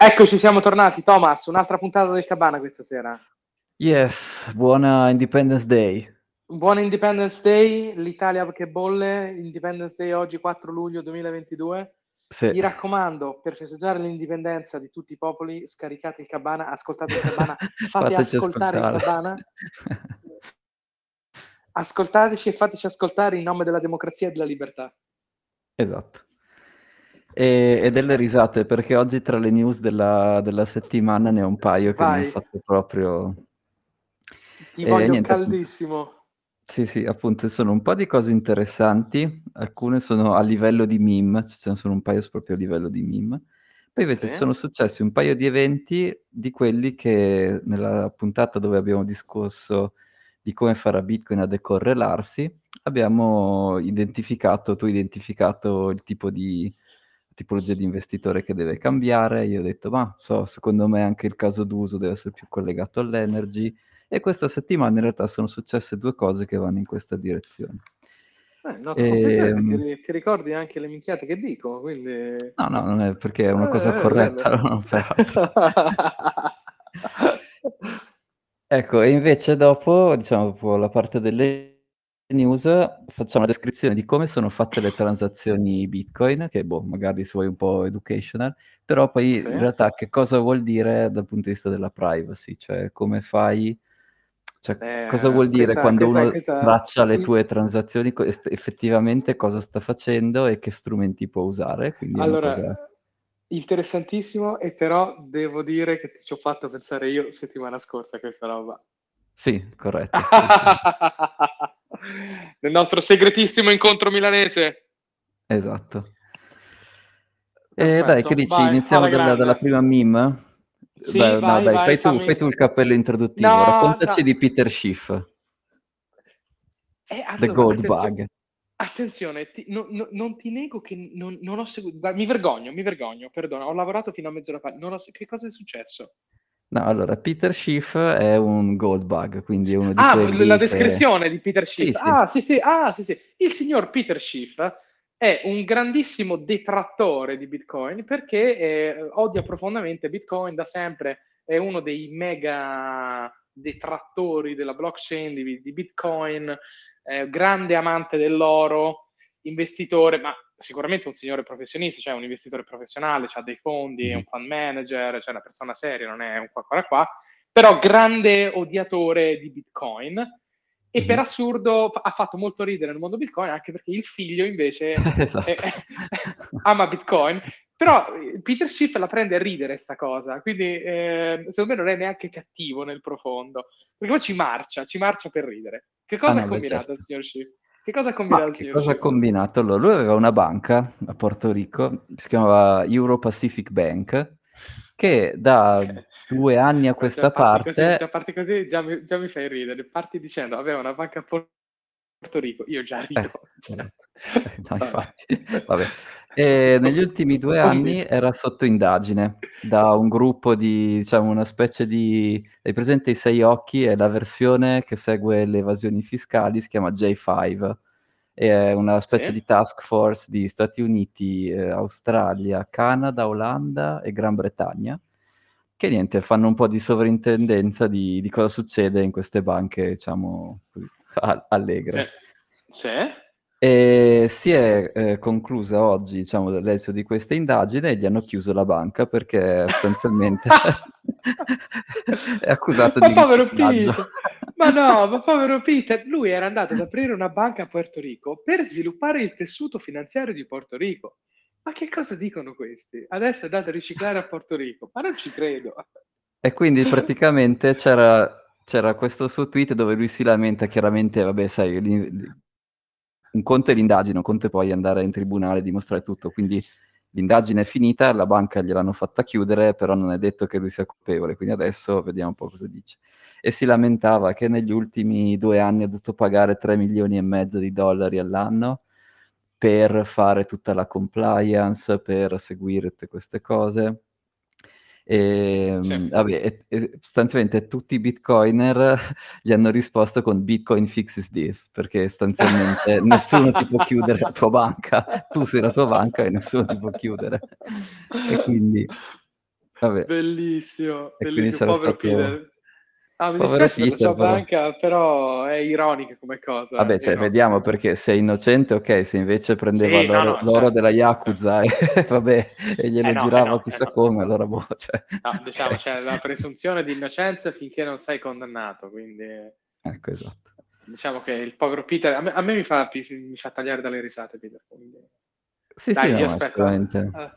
Eccoci, siamo tornati. Thomas, un'altra puntata del Cabana questa sera. Yes, buona Independence Day. Buona Independence Day, l'Italia che bolle, Independence Day oggi 4 luglio 2022. Sì. Mi raccomando, per festeggiare l'indipendenza di tutti i popoli, scaricate il Cabana, ascoltate il Cabana, fate ascoltare, ascoltare il Cabana. Ascoltateci e fateci ascoltare in nome della democrazia e della libertà. Esatto e, e, delle risate, perché oggi tra le news della, della settimana ne ho un paio che Vai. mi hanno fatto proprio... Ti e, voglio niente, caldissimo. Sì, sì, appunto, sono un po' di cose interessanti, alcune sono a livello di meme, ce ne sono un paio proprio a livello di meme. Poi invece sì. sono successi un paio di eventi di quelli che nella puntata dove abbiamo discusso di come fare a Bitcoin a decorrelarsi, abbiamo identificato, tu hai identificato il tipo di tipologia di investitore che deve cambiare. Io ho detto, ma so, secondo me anche il caso d'uso deve essere più collegato all'energy. E questa settimana in realtà sono successe due cose che vanno in questa direzione. Eh, no, e... Ehm ti, ti, ricordi anche le minchiate che dico, quindi... No, no, non è perché è una eh, cosa corretta, non per altro. ecco, e invece dopo, diciamo, dopo la parte delle news facciamo una descrizione di come sono fatte le transazioni Bitcoin, che boh, magari se vuoi un po' educational, però poi sì. in realtà che cosa vuol dire dal punto di vista della privacy, cioè come fai, cioè eh, cosa vuol dire questa, quando questa, uno questa... traccia le tue transazioni, effettivamente cosa sta facendo e che strumenti può usare. Quindi allora, cosa... interessantissimo e però devo dire che ci ho fatto pensare io settimana scorsa questa roba. Sì, corretto. Nel nostro segretissimo incontro milanese. Esatto. E dai, che dici? Vai, Iniziamo dalla, dalla, prima meme? Sì, Beh, vai, no, dai, vai, fai, tu, fai, tu, il cappello introduttivo. No, Raccontaci no. di Peter Schiff. Eh, allora, The Gold attenzione, Bug. Attenzione, ti, no, no, non ti nego che non, non ho seguito. Mi vergogno, mi vergogno, perdono. Ho lavorato fino a mezz'ora fa. Ho, che cosa è successo? No, allora, Peter Schiff è un gold bug, quindi è uno di ah, quelli la descrizione che... di Peter Schiff. Sì, sì. Ah, sì, sì, ah, sì, sì. Il signor Peter Schiff è un grandissimo detrattore di Bitcoin perché eh, odia profondamente Bitcoin da sempre, è uno dei mega detrattori della blockchain di, di Bitcoin, eh, grande amante dell'oro, investitore, ma sicuramente un signore professionista, cioè un investitore professionale, ha dei fondi, è un fund manager, cioè una persona seria, non è un qua qua qua, però grande odiatore di Bitcoin e per assurdo ha fatto molto ridere nel mondo Bitcoin anche perché il figlio invece esatto. è, è, ama Bitcoin però Peter Schiff la prende a ridere sta cosa quindi eh, secondo me non è neanche cattivo nel profondo perché poi ci marcia ci marcia per ridere che cosa ah, ha combinato certo. il signor Schiff? Che cosa ha combinato? che cosa ha combinato? Allora, lui aveva una banca a Porto Rico, si chiamava Euro Pacific Bank, che da due anni a questa parte... Così, già parti così, già mi, già mi, fai ridere. Parti dicendo, aveva una banca a Porto Rico, io già rido. Eh, no, infatti, vabbè. E negli ultimi due anni era sotto indagine da un gruppo di, diciamo, una specie di... Hai presente i sei occhi? È la versione che segue le evasioni fiscali, si chiama J5. È una specie sì. di task force di Stati Uniti, eh, Australia, Canada, Olanda e Gran Bretagna, che niente, fanno un po' di sovrintendenza di, di cosa succede in queste banche, diciamo, così, allegre. Sì. sì. E si è eh, conclusa oggi, diciamo, l'esito di questa indagine e gli hanno chiuso la banca perché sostanzialmente è accusato ma di povero Peter. Ma no, ma povero Peter, lui era andato ad aprire una banca a Porto Rico per sviluppare il tessuto finanziario di Porto Rico. Ma che cosa dicono questi? Adesso è andato a riciclare a Porto Rico, ma non ci credo. E quindi praticamente c'era, c'era questo suo tweet dove lui si lamenta chiaramente, vabbè, sai, un conto è l'indagine, un conto è poi andare in tribunale e dimostrare tutto, quindi l'indagine è finita, la banca gliel'hanno fatta chiudere, però non è detto che lui sia colpevole, quindi adesso vediamo un po' cosa dice. E si lamentava che negli ultimi due anni ha dovuto pagare 3 milioni e mezzo di dollari all'anno per fare tutta la compliance, per seguire tutte queste cose. E, ehm, sì. vabbè, e, e sostanzialmente tutti i bitcoiner gli hanno risposto con Bitcoin fixes this, perché sostanzialmente nessuno ti può chiudere la tua banca, tu sei la tua banca e nessuno ti può chiudere. E quindi Vabbè. Bellissimo, e bellissimo, povero stato... Peter. Ah, mi Povero dispiace Peter, per banca, però è ironica come cosa. Vabbè, cioè, vediamo perché se è innocente, ok, se invece prendeva sì, l'oro, no, no, l'oro certo. della Yakuza e, vabbè, e glielo eh girava eh chissà eh come, allora boh, cioè... No, diciamo, c'è la presunzione di innocenza finché non sei condannato, quindi... Ecco, esatto. Diciamo che il povero Peter, a me, a me mi, fa, mi, fa, tagliare dalle risate Peter, quindi... Sì, Dai, sì, no, aspetto, uh,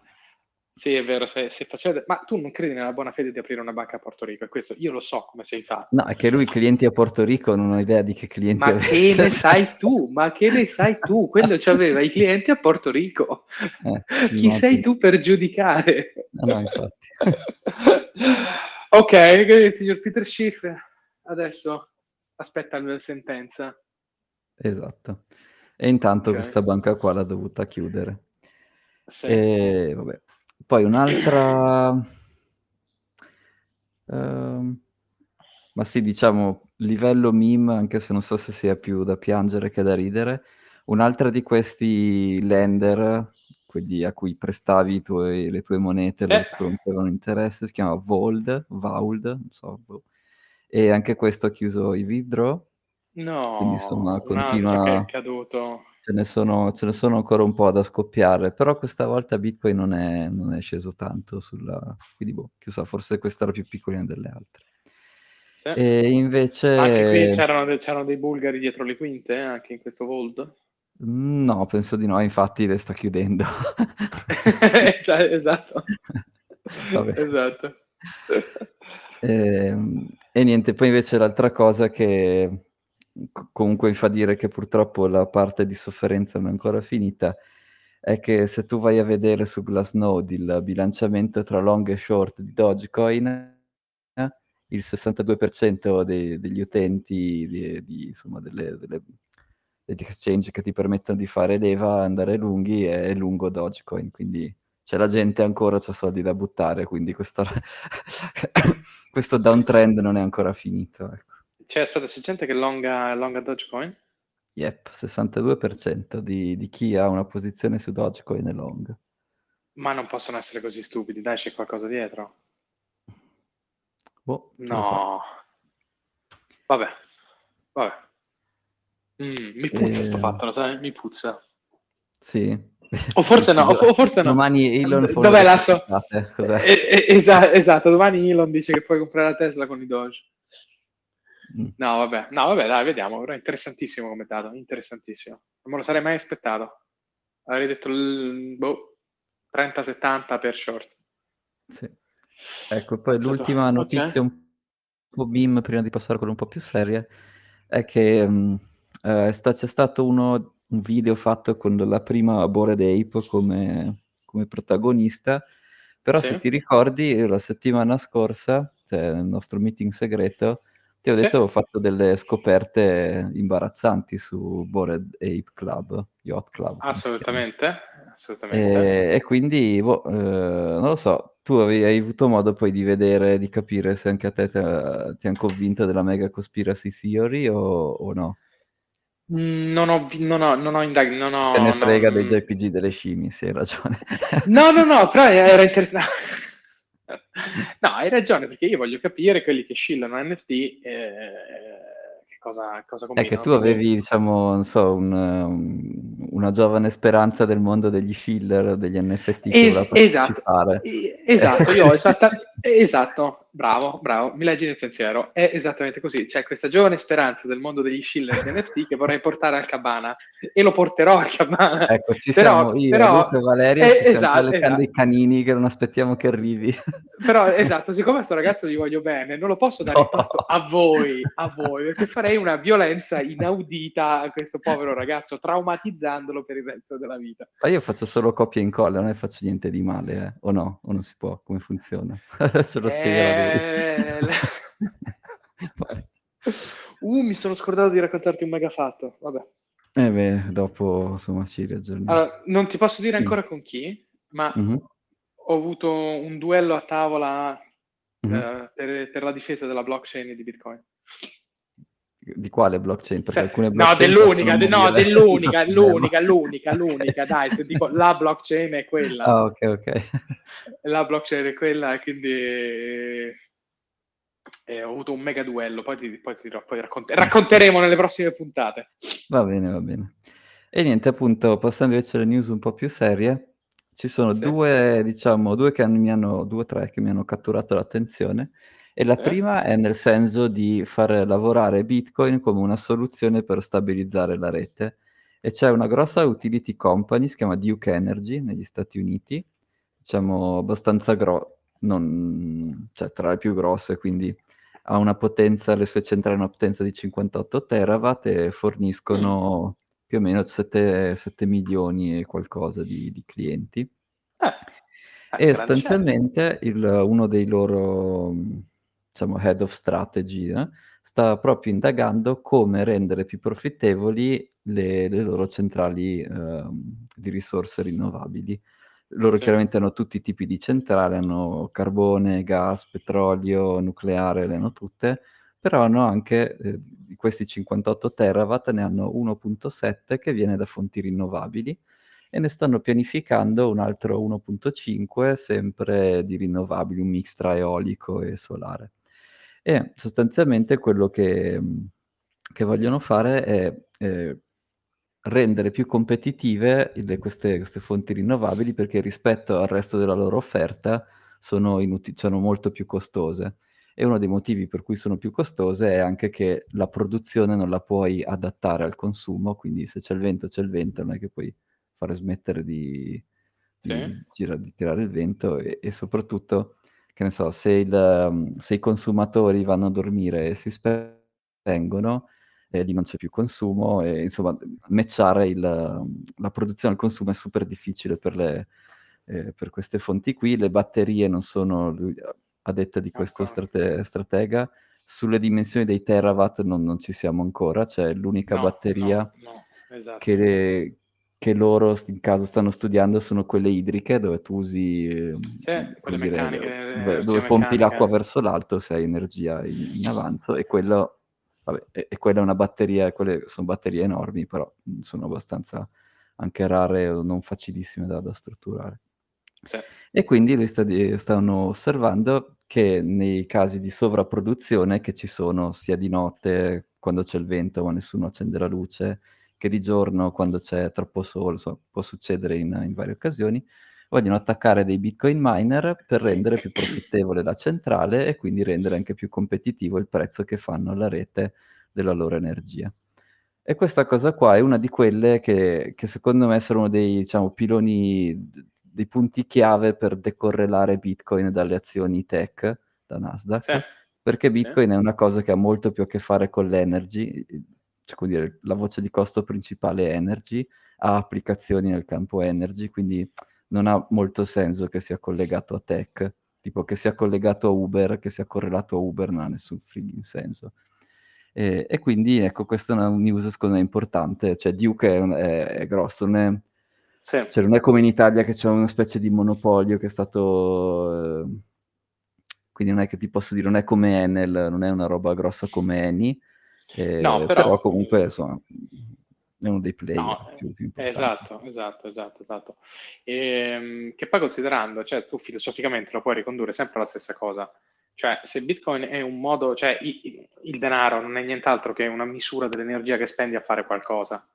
sì, è vero, se, se faceva... ma tu non credi nella buona fede di aprire una banca a Porto Rico, è questo, io lo so come sei fatto. No, è che lui clienti a Porto Rico non ho idea di che clienti Ma avesse. che ne sai tu? Ma che ne sai tu? Quello aveva i clienti a Porto Rico. Eh, Chi sei tu per giudicare? No, no, infatti. ok, il signor Peter Schiff adesso aspetta la sentenza. Esatto. E intanto okay. questa banca qua l'ha dovuta chiudere. Sì. E vabbè. Poi un'altra... Uh, ma sì, diciamo, livello meme, anche se non so se sia più da piangere che da ridere. Un'altra di questi lender, quelli a cui prestavi tuoi, le tue monete, eh. che rompevano interesse, si chiama Vold, Vauld, non so. Boh. E anche questo ha chiuso i withdraw. No, quindi insomma continua... che è caduto ce ne, sono, ce ne sono ancora un po' da scoppiare, però questa volta Bitcoin non è, non è sceso tanto sulla... quindi boh, chissà, forse questa era più piccolina delle altre. Sì. E invece... Anche qui c'erano, c'erano, dei bulgari dietro le quinte, eh, anche in questo Vold? No, penso di no, infatti le sta chiudendo. esatto. esatto. E, ehm, e niente, poi invece l'altra cosa che comunque mi fa dire che purtroppo la parte di sofferenza non è ancora finita, è che se tu vai a vedere su Glassnode il bilanciamento tra long e short di Dogecoin, il 62% dei, degli utenti di, di, insomma, delle, delle, degli exchange che ti permettono di fare leva, andare lunghi, è lungo Dogecoin, quindi c'è la gente ancora, c'ha soldi da buttare, quindi questo, questo downtrend non è ancora finito. Ecco. Cioè, aspetta, c'è gente che longa, longa Dogecoin? Yep, 62% di, di, chi ha una posizione su Dogecoin è long. Ma non possono essere così stupidi, dai, c'è qualcosa dietro. Boh, no. So. Vabbè, vabbè. Mm, mi puzza e... sto fatto, lo sai? Mi puzza. Sì. O forse no, o forse no. Domani Elon Dov'è l'asso? Eh, eh, esatto, domani Elon dice che puoi comprare la Tesla con i Doge. Mm. No, vabbè, no, vabbè, dai, vediamo. Però interessantissimo come dato, interessantissimo. Non me lo sarei mai aspettato. Avrei detto l- boh, 30-70 per short. Sì. Ecco, poi È l'ultima stato... notizia okay. un po' BIM, prima di passare a quella un po' più seria, è che um, eh, sta, c'è stato uno, un video fatto con la prima Bored Ape come, come protagonista, però sì. se ti ricordi, la settimana scorsa, cioè, nel nostro meeting segreto, ti ho detto che sì. ho fatto delle scoperte imbarazzanti su Bored Ape Club, Yacht Club. Assolutamente, assolutamente. E, e quindi, boh, eh, non lo so, tu avevi, hai avuto modo poi di vedere, di capire se anche a te ti, ti hanno convinto della mega conspiracy theory o, o no? Mm, non ho, non ho, non ho indagati, non ho... Te ne frega non... dei JPG delle scimmie, sì, hai ragione. No, no, no, però era interessante. no, hai ragione, perché io voglio capire quelli che scillano NFT eh, cosa, cosa combinano. È che tu avevi, diciamo, non so, un, um, una giovane speranza del mondo degli filler, degli NFT es- esatto, esatto, io ho esatta- esatto, bravo, bravo, mi leggi nel pensiero, è esattamente così, c'è questa giovane speranza del mondo degli Schiller e NFT che vorrei portare al Cabana e lo porterò al Cabana. Ecco, ci però, siamo io, però, Luca Valeria, eh, ci esatto, esatto. i canini che non aspettiamo che arrivi. Però, esatto, siccome a questo ragazzo gli voglio bene, non lo posso dare no. in pasto a voi, a voi, perché farei una violenza inaudita a questo povero ragazzo, traumatizzandolo per il resto della vita. Ma io faccio solo copia e incolla, non faccio niente di male, eh. o no? O non si può? Come funziona? Ce lo spiegherà eh... uh, mi sono scordato di raccontarti un mega fatto. Vabbè. Eh beh, dopo insomma ci riaggiorniamo. Allora, non ti posso dire ancora con chi, ma mm-hmm. ho avuto un duello a tavola mm-hmm. eh, per, per, la difesa della blockchain di Bitcoin. Di quale blockchain? Perché alcune blockchain no, dell'unica, de, no, dell'unica, l'unica, l'unica, l'unica, dai, se dico la blockchain è quella. Ah, ok, ok. La blockchain è quella, quindi eh, ho avuto un mega duello, poi ti, poi ti, poi racconte, racconteremo nelle prossime puntate. Va bene, va bene. E niente, appunto, passando invece alle news un po' più serie, ci sono sì. due, diciamo, due che mi hanno, due o tre che mi hanno catturato l'attenzione. E la sì. prima è nel senso di far lavorare Bitcoin come una soluzione per stabilizzare la rete. E c'è una grossa utility company, si chiama Duke Energy, negli Stati Uniti, diciamo abbastanza grossa, cioè tra le più grosse, quindi ha una potenza, le sue centrali hanno una potenza di 58 terawatt e forniscono mm. più o meno 7, 7, milioni e qualcosa di, di clienti. Ah, e sostanzialmente il, uno dei loro diciamo, head of strategy eh, sta proprio indagando come rendere più profittevoli le, le loro centrali eh, di risorse rinnovabili loro sì. chiaramente hanno tutti i tipi di centrale, hanno carbone, gas, petrolio, nucleare, le hanno tutte, però hanno anche, eh, di questi 58 terawatt, ne hanno 1.7 che viene da fonti rinnovabili e ne stanno pianificando un altro 1.5 sempre di rinnovabili, un mix tra eolico e solare. E sostanzialmente quello che, che vogliono fare è eh, rendere più competitive le, queste, queste, fonti rinnovabili perché rispetto al resto della loro offerta sono, inuti- sono molto più costose. E uno dei motivi per cui sono più costose è anche che la produzione non la puoi adattare al consumo, quindi se c'è il vento c'è il vento, non è che puoi fare smettere di, sì. di, gira, di tirare il vento e, e, soprattutto, che ne so, se, il, se i consumatori vanno a dormire e si spengono, e lì non c'è più consumo e insomma matchare il, la produzione al consumo è super difficile per, le, eh, per queste fonti qui, le batterie non sono, a detta di questo strate, stratega, sulle dimensioni dei terawatt non, non ci siamo ancora, cioè l'unica no, batteria no, no, esatto. che, che, loro in caso stanno studiando sono quelle idriche dove tu usi sì, quelle dire, meccaniche, dove, dove pompi l'acqua verso l'alto se hai energia in, in avanzo e quello Vabbè, e, e, quella è una batteria, quelle sono batterie enormi, però sono abbastanza anche rare o non facilissime da, da strutturare. Sì. E quindi lui sta di, stanno osservando che nei casi di sovrapproduzione che ci sono sia di notte quando c'è il vento ma nessuno accende la luce, che di giorno quando c'è troppo sole, insomma, può succedere in, in varie occasioni, vogliono attaccare dei bitcoin miner per rendere più profittevole la centrale e quindi rendere anche più competitivo il prezzo che fanno alla rete della loro energia. E questa cosa qua è una di quelle che, che secondo me sono dei diciamo, piloni, dei punti chiave per decorrelare Bitcoin dalle azioni tech da Nasdaq, sì. perché Bitcoin sì. è una cosa che ha molto più a che fare con l'energy, cioè dire, la voce di costo principale è energy, ha applicazioni nel campo energy, quindi non ha molto senso che sia collegato a tech, tipo che sia collegato a Uber, che sia correlato a Uber, non ha nessun frigging senso. E, e, quindi ecco, questa è una news secondo me importante, cioè Duke è, un, è, è grosso, non è, sì. cioè, non è, come in Italia che c'è una specie di monopolio che è stato... Eh, quindi non è che ti posso dire, non è come Enel, non è una roba grossa come Eni, eh, no, però... però comunque insomma è uno dei player no, più, più Esatto, esatto, esatto, esatto. E, ehm, che poi considerando, cioè tu filosoficamente lo puoi ricondurre sempre alla stessa cosa. Cioè, se Bitcoin è un modo, cioè il, il denaro non è nient'altro che una misura dell'energia che spendi a fare qualcosa.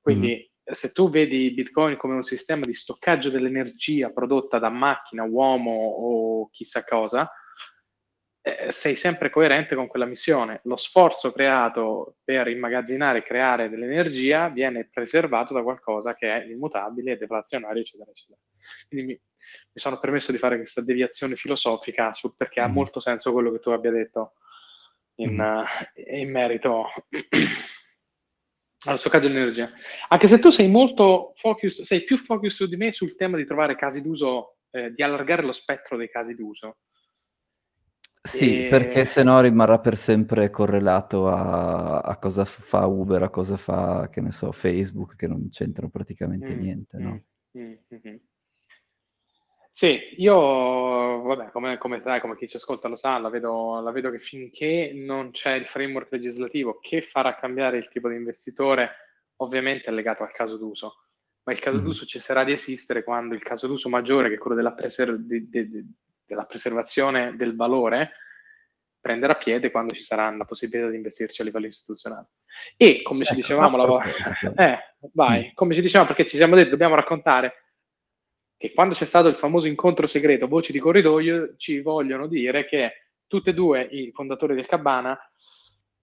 Quindi mm. se tu vedi Bitcoin come un sistema di stoccaggio dell'energia prodotta da macchina, uomo o chissà cosa, eh, sei sempre coerente con quella missione. Lo sforzo creato per immagazzinare e creare dell'energia viene preservato da qualcosa che è immutabile, deflazionario, eccetera, eccetera. Quindi mi, mi sono permesso di fare questa deviazione filosofica sul perché mm. ha molto senso quello che tu abbia detto in, mm. uh, in merito allo stoccaggio dell'energia. Anche se tu sei molto focus, sei più focus su di me sul tema di trovare casi d'uso, eh, di allargare lo spettro dei casi d'uso. Sì, e... perché se no rimarrà per sempre correlato a, a, cosa fa Uber, a cosa fa, che ne so, Facebook, che non c'entrano praticamente mm, niente, no? Mm, mm, Sì, io, vabbè, come, come sai, come chi ci ascolta lo sa, la vedo, la vedo che finché non c'è il framework legislativo che farà cambiare il tipo di investitore, ovviamente è legato al caso d'uso, ma il caso d'uso cesserà di esistere quando il caso d'uso maggiore, che è quello della, preser- de- della preservazione del valore, prenderà piede quando ci sarà la possibilità di investirci a livello istituzionale. E come ecco, ci dicevamo, la... eh, vai, mm. come ci dicevamo, perché ci siamo detti, dobbiamo raccontare che quando c'è stato il famoso incontro segreto Voci di Corridoio, ci vogliono dire che tutti e due i fondatori del Cabana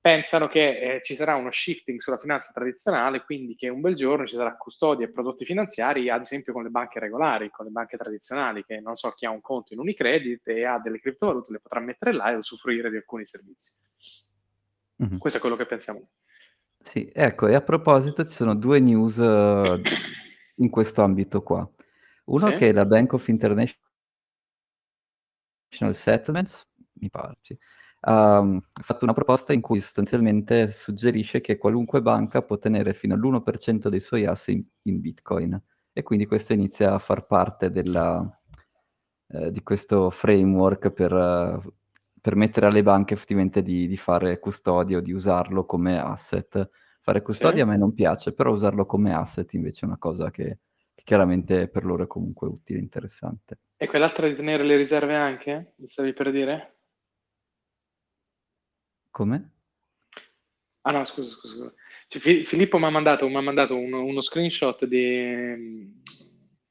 pensano che eh, ci sarà uno shifting sulla finanza tradizionale, quindi che un bel giorno ci sarà custodia e prodotti finanziari, ad esempio con le banche regolari, con le banche tradizionali, che non so chi ha un conto in Unicredit e ha delle criptovalute, le potrà mettere là e usufruire di alcuni servizi. Mm-hmm. Questo è quello che pensiamo. Sì, ecco, e a proposito ci sono due news uh, in questo ambito qua. Uno sì. che è la Bank of International Settlements, mi pare, sì, ha fatto una proposta in cui sostanzialmente suggerisce che qualunque banca può tenere fino all'1% dei suoi asset in, in Bitcoin e quindi questo inizia a far parte della, eh, di questo framework per uh, permettere alle banche effettivamente di, di, fare custodia o di usarlo come asset. Fare custodia sì. a me non piace, però usarlo come asset invece è una cosa che chiaramente per loro è comunque utile e interessante. E quell'altra di tenere le riserve anche? Mi stavi per dire? Come? Ah no, scusa, scusa. Cioè, Filippo mi ha mandato, mandato uno, uno, screenshot di,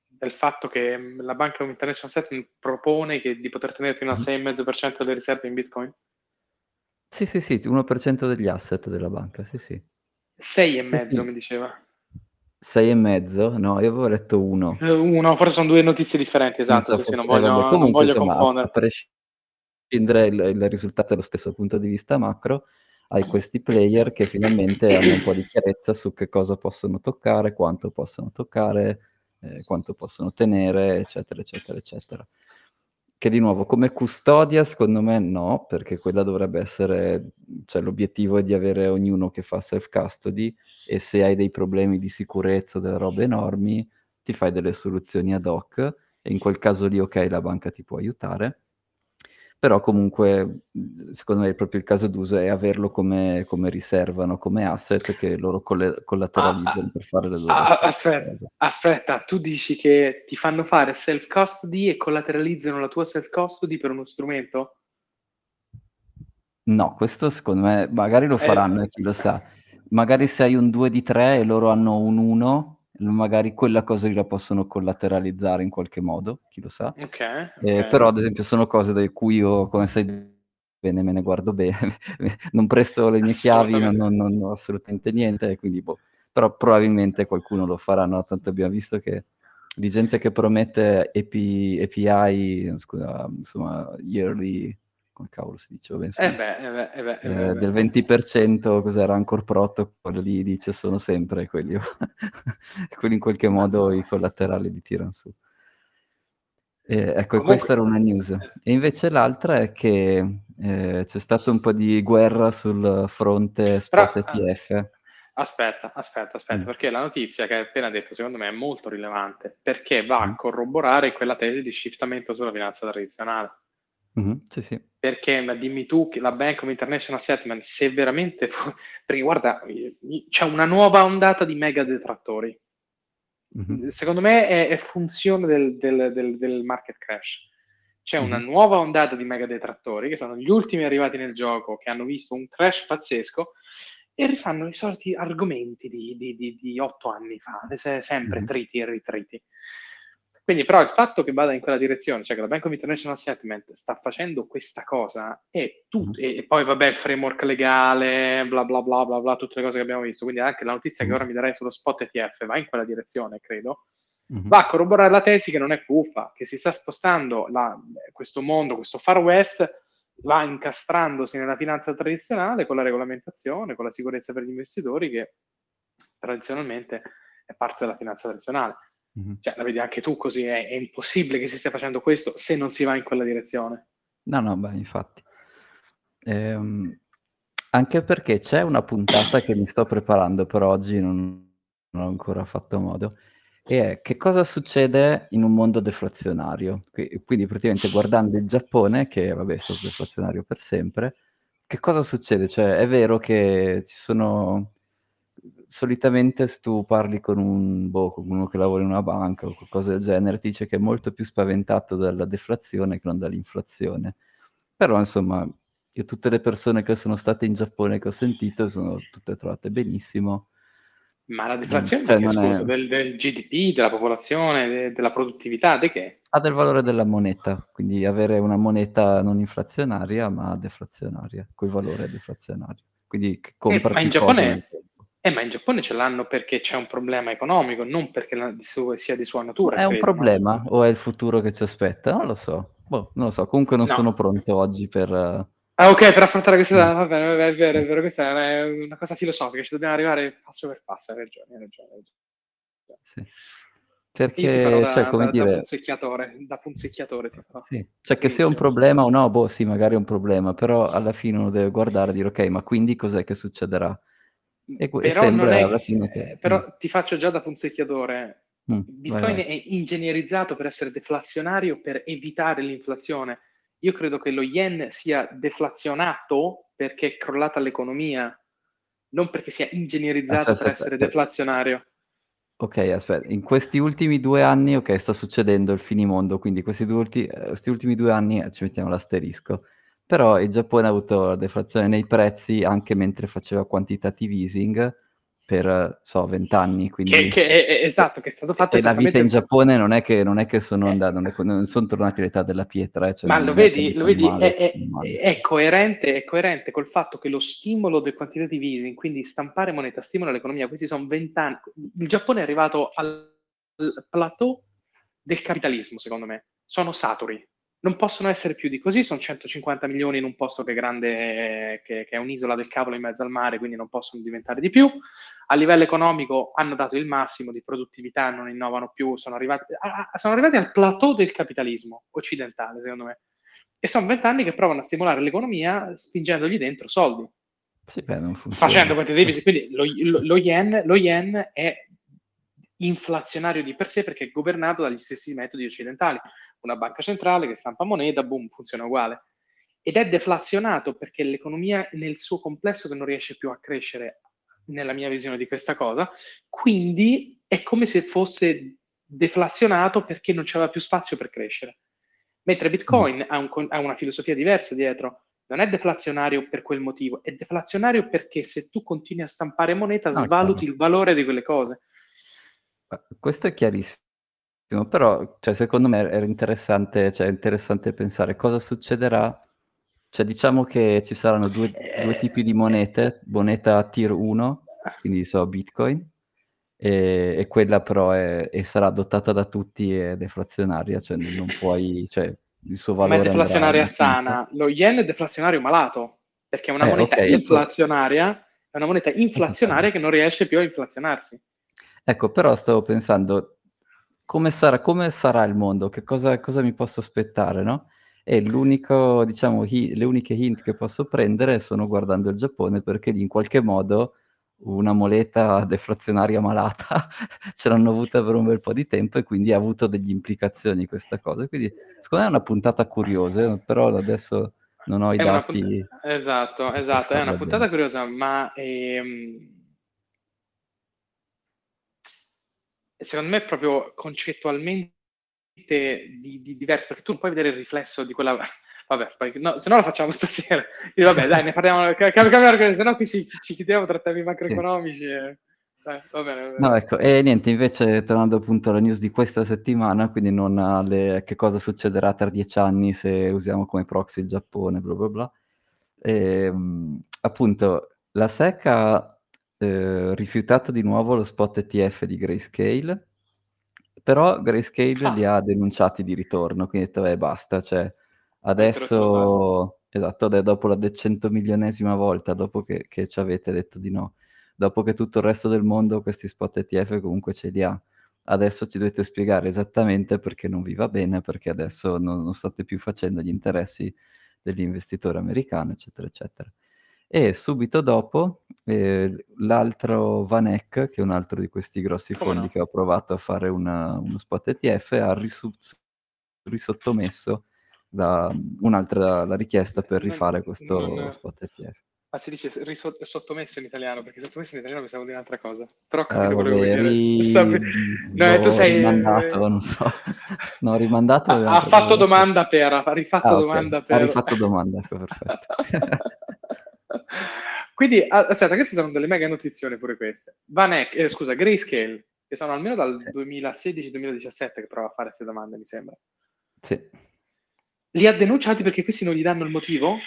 del fatto che la banca International Settlement propone che, di poter tenere fino al 6,5% delle riserve in Bitcoin. Sì, sì, sì, 1% degli asset della banca, sì, sì. 6,5% sì, mi diceva. Sei e mezzo? No, io avevo letto uno. Eh, uno, forse sono due notizie differenti, esatto, non, so, sì, non voglio, eh, Comunque, non voglio insomma, confondere. A prescindere il, il risultato dallo stesso punto di vista macro, hai questi player che finalmente hanno un po' di chiarezza su che cosa possono toccare, quanto possono toccare, eh, quanto possono tenere, eccetera, eccetera, eccetera. Che di nuovo, come custodia, secondo me no, perché quella dovrebbe essere, cioè l'obiettivo è di avere ognuno che fa self-custody e se hai dei problemi di sicurezza, delle robe enormi, ti fai delle soluzioni ad hoc e in quel caso lì, ok, la banca ti può aiutare. Però comunque, secondo me, proprio il caso d'uso è averlo come, come riserva, no? come asset che loro coll- collateralizzano ah, per fare le loro... Ah, aspetta, aspetta, tu dici che ti fanno fare self-custody e collateralizzano la tua self-custody per uno strumento? No, questo secondo me magari lo eh, faranno, eh, chi lo sa magari se hai un 2 di 3 e loro hanno un 1, magari quella cosa la possono collateralizzare in qualche modo, chi lo sa. Okay, eh, okay. però ad esempio sono cose da cui io, come sai bene, me ne guardo bene, non presto le mie chiavi, non, non, non, ho assolutamente niente, quindi boh. però probabilmente qualcuno lo farà, no? tanto abbiamo visto che di gente che promette API, API scusa, insomma, yearly come cavolo si dice? Vabbè, eh beh, eh beh, eh beh, eh, eh del 20% cos'era Anchor Protocol lì dice sono sempre quelli quelli in qualche modo i collaterali li tirano su eh, ecco Comunque... questa era una news e invece l'altra è che eh, c'è stato un po' di guerra sul fronte spot ETF Aspetta, aspetta, aspetta, mm. perché la notizia che hai appena detto secondo me è molto rilevante, perché va a mm. corroborare quella tesi di shiftamento sulla finanza tradizionale. Mm-hmm, sì, sì. Perché ma dimmi tu che la Bank of International Settlement, se veramente. Perché guarda, c'è una nuova ondata di mega detrattori. Mm-hmm. Secondo me è, è funzione del, del, del, del, market crash. C'è mm-hmm. una nuova ondata di mega detrattori che sono gli ultimi arrivati nel gioco che hanno visto un crash pazzesco e rifanno i soliti argomenti di, di, di, di otto anni fa, sempre mm-hmm. triti e ritriti. Quindi, però, il fatto che vada in quella direzione, cioè che la Bank of International Settlement sta facendo questa cosa e, tu, mm. e poi, vabbè, il framework legale, bla bla bla bla bla, tutte le cose che abbiamo visto. Quindi, anche la notizia mm. che ora mi darei sullo spot ETF va in quella direzione, credo. Mm-hmm. Va a corroborare la tesi che non è fuffa, che si sta spostando la, questo mondo, questo far west, va incastrandosi nella finanza tradizionale con la regolamentazione, con la sicurezza per gli investitori, che tradizionalmente è parte della finanza tradizionale. Mm-hmm. Cioè, la vedi anche tu così, è, è, impossibile che si stia facendo questo se non si va in quella direzione. No, no, beh, infatti. Ehm, anche perché c'è una puntata che mi sto preparando per oggi, non, non ho ancora fatto modo, e è che cosa succede in un mondo deflazionario. Quindi praticamente guardando il Giappone, che vabbè è stato deflazionario per sempre, che cosa succede? Cioè è vero che ci sono... Solitamente se tu parli con, un, boh, con uno che lavora in una banca o qualcosa del genere, ti dice che è molto più spaventato dalla deflazione che non dall'inflazione. Però insomma, io tutte le persone che sono state in Giappone che ho sentito sono tutte trovate benissimo ma la deflazione cioè, scusa, è... del, del, GDP, della popolazione, de, della produttività, di che? Ha del valore della moneta, quindi avere una moneta non inflazionaria ma deflazionaria, quel valore deflazionario. Quindi compra eh, ma, in Giappone, eh, ma in Giappone ce l'hanno perché c'è un problema economico, non perché la, sia di sua natura. È credo, un problema no? o è il futuro che ci aspetta? Non lo so. Boh, non lo so, comunque non no. sono pronto oggi per Ah, ok, per affrontare questa, mm. va bene, va bene, è vero, è vero, questa è una cosa filosofica, ci dobbiamo arrivare passo per passo, hai ragione, hai ragione. Hai ragione. Sì. Perché, da, cioè, come da, dire... Da punzecchiatore, da punzecchiatore. Sì. Cioè, che sia un problema o no, boh, sì, magari è un problema, però alla fine uno deve guardare e dire, ok, ma quindi cos'è che succederà? E, però sembra è... che... Però mm. ti faccio già da punzecchiatore. Mm, Bitcoin vai, vai. è ingegnerizzato per essere deflazionario, per evitare l'inflazione io credo che lo yen sia deflazionato perché è crollata l'economia, non perché sia ingegnerizzato aspetta, per essere aspetta. deflazionario. Ok, aspetta, in questi ultimi due anni, ok, sta succedendo il finimondo, quindi questi, due ulti- eh, questi ultimi due anni eh, ci mettiamo l'asterisco. Però il Giappone ha avuto la deflazione nei prezzi anche mentre faceva quantitative easing, per so, vent'anni. Quindi... Che, che è, esatto, che è stato fatto. E la vita in Giappone non è che, non è che sono, andato, non, è, non sono tornati all'età della pietra. Eh, cioè Ma lo vedi, lo vedi male, è, è, è, coerente, è coerente col fatto che lo stimolo del quantitative easing, quindi stampare moneta, stimola l'economia. Questi sono vent'anni. Il Giappone è arrivato al plateau del capitalismo, secondo me. Sono saturi non possono essere più di così, sono 150 milioni in un posto che è grande, che, che, è un'isola del cavolo in mezzo al mare, quindi non possono diventare di più. A livello economico hanno dato il massimo di produttività, non innovano più, sono arrivati, a, sono arrivati al plateau del capitalismo occidentale, secondo me. E sono vent'anni che provano a stimolare l'economia spingendogli dentro soldi. Sì, beh, Facendo quantitative, quindi lo, lo, lo, yen, lo yen è inflazionario di per sé perché è governato dagli stessi metodi occidentali. Una banca centrale che stampa moneta, boom, funziona uguale. Ed è deflazionato perché l'economia nel suo complesso che non riesce più a crescere, nella mia visione di questa cosa, quindi è come se fosse deflazionato perché non c'era più spazio per crescere. Mentre Bitcoin mm. ha, un, ha una filosofia diversa dietro, non è deflazionario per quel motivo, è deflazionario perché se tu continui a stampare moneta ah, svaluti chiaro. il valore di quelle cose. Questo è chiarissimo, però cioè, secondo me era interessante, cioè, interessante pensare cosa succederà. Cioè, diciamo che ci saranno due, due tipi di monete, moneta tier 1, quindi so Bitcoin, e, e quella però è, e sarà adottata da tutti ed è deflazionaria, cioè non puoi, cioè, il suo valore... Ma è deflazionaria sana, lo yen è deflazionario malato, perché è una eh, moneta okay, inflazionaria, è una moneta inflazionaria che non riesce più a inflazionarsi. Ecco, però stavo pensando come sarà, come sarà il mondo, che cosa, cosa mi posso aspettare, no? E l'unico, diciamo, hi- le uniche hint che posso prendere sono guardando il Giappone, perché in qualche modo una moneta deflazionaria malata ce l'hanno avuta per un bel po' di tempo e quindi ha avuto delle implicazioni questa cosa. Quindi secondo me è una puntata curiosa, però adesso non ho i è dati. Punt- esatto, esatto, è una puntata curiosa, ma ehm, secondo me è proprio concettualmente di, di diverso, perché tu non puoi vedere il riflesso di quella... Vabbè, poi, no, se no la facciamo stasera. E vabbè, dai, ne parliamo, cambiamo, se no qui ci, ci chiediamo tra temi macroeconomici. E... Dai, va bene, va bene. No, ecco, e niente, invece tornando appunto alla news di questa settimana, quindi non alle che cosa succederà tra dieci anni se usiamo come proxy il Giappone, bla bla bla. E, ehm, appunto, la SEC ha eh, rifiutato di nuovo lo spot ETF di Grayscale, però Grayscale ah. li ha denunciati di ritorno, quindi ha detto, eh, basta, cioè, adesso, esatto, dopo la decento milionesima volta, dopo che, che ci avete detto di no, dopo che tutto il resto del mondo questi spot ETF comunque ce li ha, adesso ci dovete spiegare esattamente perché non vi va bene, perché adesso non, non state più facendo gli interessi dell'investitore americano, eccetera, eccetera. E subito dopo E l'altro Vanek, che è un altro di questi grossi fondi no? che ha provato a fare una, uno spot ETF, ha risu- risottomesso la, un'altra la richiesta per rifare questo non, spot ETF. Ah, si dice risot- sottomesso in italiano, perché sottomesso in italiano pensavo di un'altra cosa. Però come uh, volevo vabbè, ri... No, tu sei... rimandato, non so. No, rimandato... Ha, ha fatto domanda per, ha rifatto ah, domanda okay. per... Ha rifatto domanda, ecco, perfetto. Quindi, aspetta, queste sono delle mega notizioni pure queste. Vanek, eh, scusa, Grayscale, che sono almeno dal sì. 2016-2017 che prova a fare queste domande, mi sembra. Sì. Li ha denunciati perché questi non gli danno il motivo?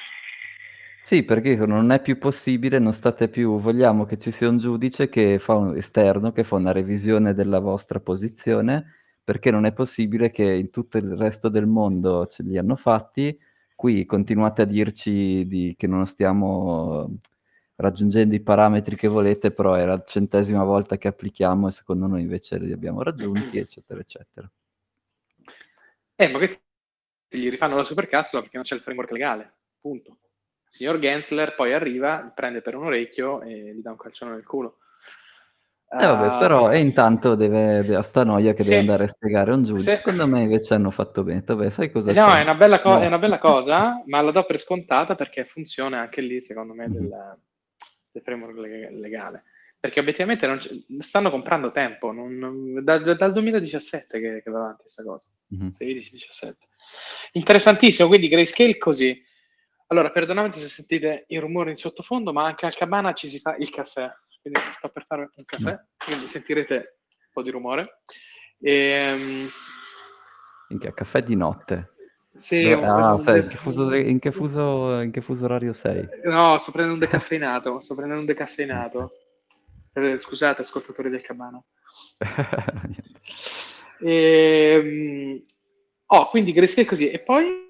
Sì, perché non è più possibile, non state più, vogliamo che ci sia un giudice che fa un esterno, che fa una revisione della vostra posizione, perché non è possibile che in tutto il resto del mondo ce li hanno fatti, qui continuate a dirci di, che non stiamo raggiungendo i parametri che volete, però è la centesima volta che applichiamo e secondo noi invece li abbiamo raggiunti, eccetera, eccetera. Eh, ma questi gli rifanno la supercazzola perché non c'è il framework legale, punto signor Gensler poi arriva, prende per un orecchio e gli dà un calcione nel culo. Eh vabbè, però e intanto deve, ha sta noia che sì. deve andare a spiegare a un giudice. Sì. Secondo me invece hanno fatto bene. Vabbè, sai cosa No, è una, bella co- no. è una bella cosa, ma la do per scontata perché funziona anche lì, secondo me, mm-hmm. del, del framework legale. Perché obiettivamente stanno comprando tempo, non, da, dal 2017 che, che va avanti questa cosa. Mm-hmm. 16-17. Interessantissimo, quindi Grayscale così. Allora, perdonate se sentite il rumore in sottofondo, ma anche al cabana ci si fa il caffè. Quindi sto per fare un caffè, no. quindi sentirete un po' di rumore. E, ehm, Minchia, caffè di notte. Sì, Dove, ah, un... sai, in, che fuso, in, che fuso, in che fuso orario sei? No, sto prendendo un decaffeinato, sto prendendo un decaffeinato. Eh, scusate, ascoltatori del cabana. e, ehm, oh, quindi Grayscale così. E poi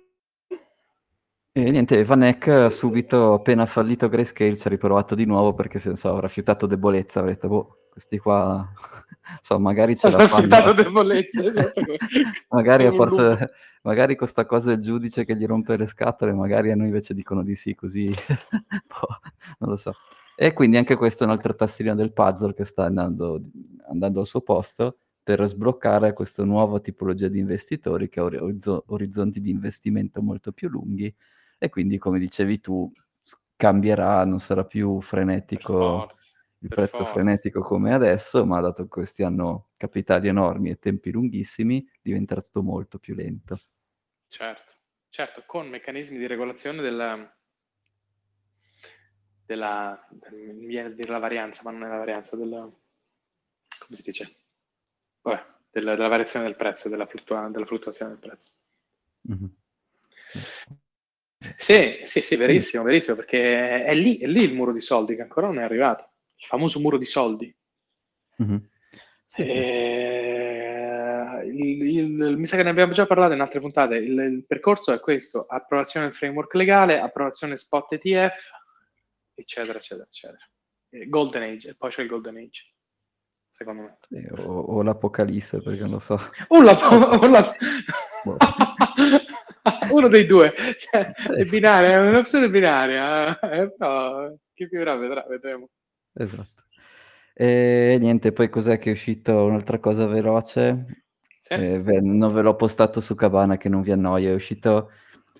e niente, Vanek subito, appena fallito Grayscale, ci ha riprovato di nuovo perché se, so, ha rifiutato debolezza, ha detto, boh, questi qua, so, magari ce la fanno. rifiutato debolezza, esatto. magari, a forza, magari con sta cosa del giudice che gli rompe le scatole, magari a noi invece dicono di sì, così, boh, non lo so. E quindi anche questo è un altro tassino del puzzle che sta andando, andando al suo posto per sbloccare questa nuova tipologia di investitori che ha orizzonti di investimento molto più lunghi e quindi come dicevi tu cambierà, non sarà più frenetico, il prezzo forza. frenetico come adesso, ma dato che questi hanno capitali enormi e tempi lunghissimi, diventerà tutto molto più lento. Certo, certo, con meccanismi di regolazione della, della, della varianza, ma non è la varianza, della, come si dice? Vabbè, della, della variazione del prezzo, della, fluttua, della fluttuazione del prezzo. Mm-hmm. Sì, sì, sì, verissimo, verissimo, perché è lì, è lì il muro di soldi che ancora non è arrivato, il famoso muro di soldi. Mm-hmm. Sì, sì. Il, il, mi sa che ne abbiamo già parlato in altre puntate, il, il, percorso è questo, approvazione del framework legale, approvazione spot ETF, eccetera, eccetera, eccetera. Golden Age, e poi c'è il Golden Age, secondo me. Sì, o, o, l'Apocalisse, perché non lo so. O la... O la... Boh. uno dei due, cioè, è binaria, è un'opzione binaria, eh, però chi più vedrà, vedremo. Esatto. E niente, poi cos'è che è uscito? Un'altra cosa veloce. Sì. Eh, beh, non ve l'ho postato su Cabana che non vi annoia, è uscito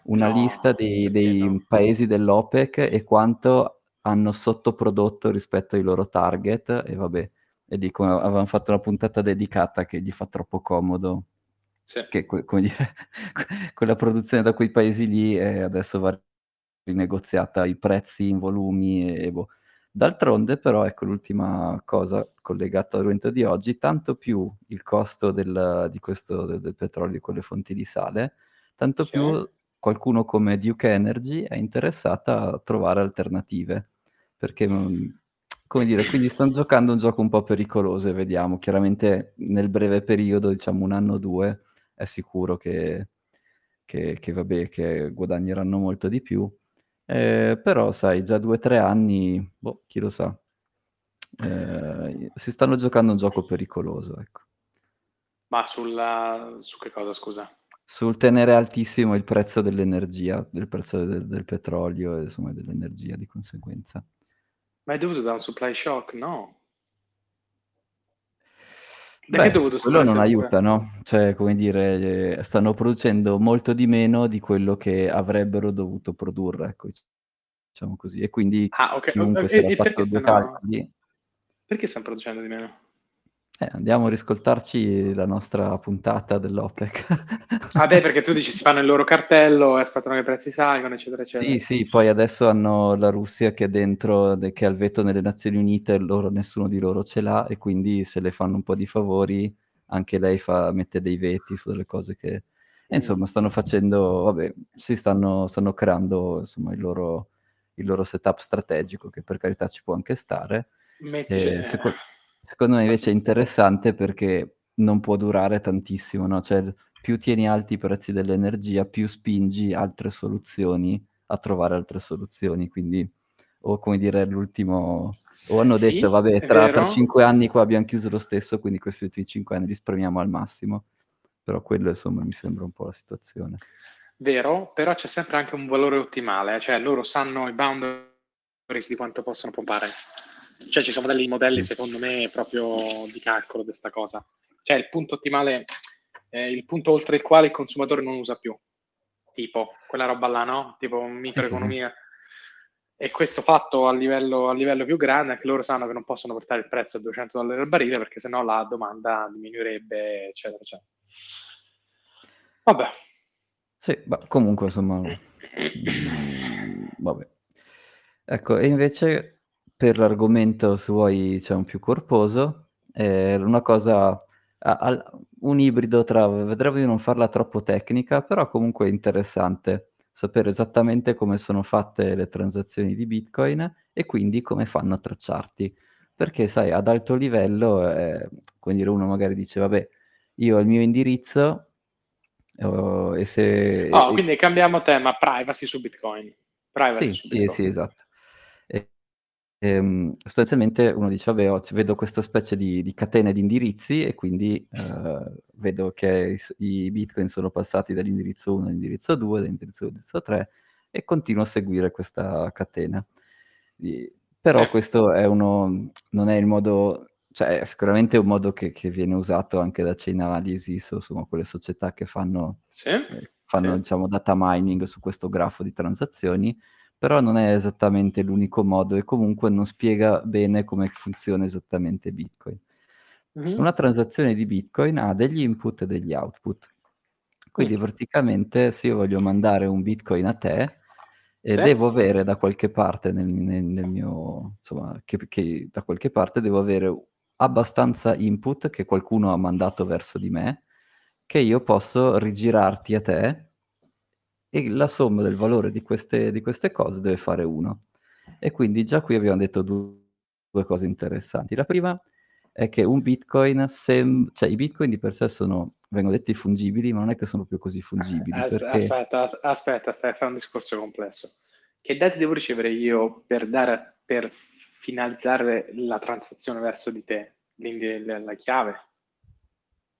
una no, lista dei, dei no. paesi dell'OPEC e quanto hanno sottoprodotto rispetto ai loro target e vabbè, e dico, avevano fatto una puntata dedicata che gli fa troppo comodo sì. che come dire, quella produzione da quei paesi lì eh, adesso va rinegoziata i prezzi in volumi e boh. D'altronde però ecco l'ultima cosa collegata all'argomento di oggi, tanto più il costo del, di questo, del, del petrolio con le fonti di sale, tanto sì. più qualcuno come Duke Energy è interessata a trovare alternative, perché mm, come dire, quindi stanno giocando un gioco un po' pericoloso e vediamo, chiaramente nel breve periodo, diciamo un anno o due, è sicuro che, che, che, vabbè, che guadagneranno molto di più. Eh, però, sai, già due o tre anni, boh, chi lo sa, eh, si stanno giocando un gioco pericoloso, ecco. Ma sulla... su che cosa, scusa? Sul tenere altissimo il prezzo dell'energia, del prezzo del, del petrolio e insomma dell'energia di conseguenza. Ma è dovuto da un supply shock? No. Beh, quello non aiuta, no? Cioè, come dire, stanno producendo molto di meno di quello che avrebbero dovuto produrre, ecco, diciamo così. E quindi ah, okay. chiunque e, si era fatto due stanno... calcoli... Perché stanno producendo di meno? Eh, andiamo a riscoltarci la nostra puntata dell'OPEC. ah beh, perché tu dici si fanno il loro cartello e aspettano che i prezzi salgano, eccetera, eccetera. Sì, sì, poi adesso hanno la Russia che è dentro, che ha il veto nelle Nazioni Unite, loro, nessuno di loro ce l'ha e quindi se le fanno un po' di favori, anche lei fa, mette dei veti su delle cose che... E, insomma, stanno facendo, vabbè, si stanno, stanno creando insomma, il loro, il loro setup strategico, che per carità ci può anche stare. Metti... Secondo Secondo me invece è interessante perché non può durare tantissimo, no? Cioè, più tieni alti i prezzi dell'energia, più spingi altre soluzioni a trovare altre soluzioni. Quindi, o come dire, l'ultimo... O hanno detto, sì, vabbè, tra, tra, cinque anni qua abbiamo chiuso lo stesso, quindi questi ultimi cinque anni li spremiamo al massimo. Però quello, insomma, mi sembra un po' la situazione. Vero, però c'è sempre anche un valore ottimale, cioè loro sanno i boundaries di quanto possono pompare. Cioè ci sono dei modelli secondo me proprio di calcolo di questa cosa. Cioè il punto ottimale, eh, il punto oltre il quale il consumatore non usa più. Tipo quella roba là, no? Tipo microeconomia. E questo fatto a livello, a livello, più grande, anche loro sanno che non possono portare il prezzo a 200 dollari al barile perché sennò la domanda diminuirebbe, eccetera, eccetera. Vabbè. Sì, ma comunque insomma... Mm, vabbè. Ecco, e invece per l'argomento, se vuoi, diciamo, più corposo, è una cosa, un ibrido tra, vedremo di non farla troppo tecnica, però comunque interessante sapere esattamente come sono fatte le transazioni di Bitcoin e quindi come fanno a tracciarti. Perché, sai, ad alto livello, eh, dire, uno magari dice, vabbè, io ho il mio indirizzo oh, e se... Oh, e... quindi cambiamo tema, privacy su Bitcoin. Privacy sì, su Bitcoin. sì, sì, esatto. Ehm, sostanzialmente uno dice, vabbè, oh, vedo questa specie di, di catena di indirizzi e quindi eh, vedo che i, i, bitcoin sono passati dall'indirizzo 1 all'indirizzo 2, dall'indirizzo 2 all'indirizzo 3 e continuo a seguire questa catena. E, però questo è uno, non è il modo, cioè è sicuramente un modo che, che viene usato anche da Chainalysis, insomma quelle società che fanno, sì, eh, fanno sì. diciamo data mining su questo grafo di transazioni però non è esattamente l'unico modo e comunque non spiega bene come funziona esattamente Bitcoin. Mm-hmm. Una transazione di Bitcoin ha degli input e degli output. Quindi mm. praticamente se io voglio mandare un Bitcoin a te, e sì. devo avere da qualche parte nel, nel, nel mio, insomma, che, che, da qualche parte devo avere abbastanza input che qualcuno ha mandato verso di me, che io posso rigirarti a te e la somma del valore di queste, di queste cose deve fare 1. E quindi già qui abbiamo detto due, due cose interessanti. La prima è che un bitcoin, sem- cioè i bitcoin di per sé sono, vengono detti fungibili, ma non è che sono più così fungibili. As- perché... Aspetta, aspetta, stai a fare un discorso complesso. Che dati devo ricevere io per, dare, per finalizzare la transazione verso di te? La, la chiave?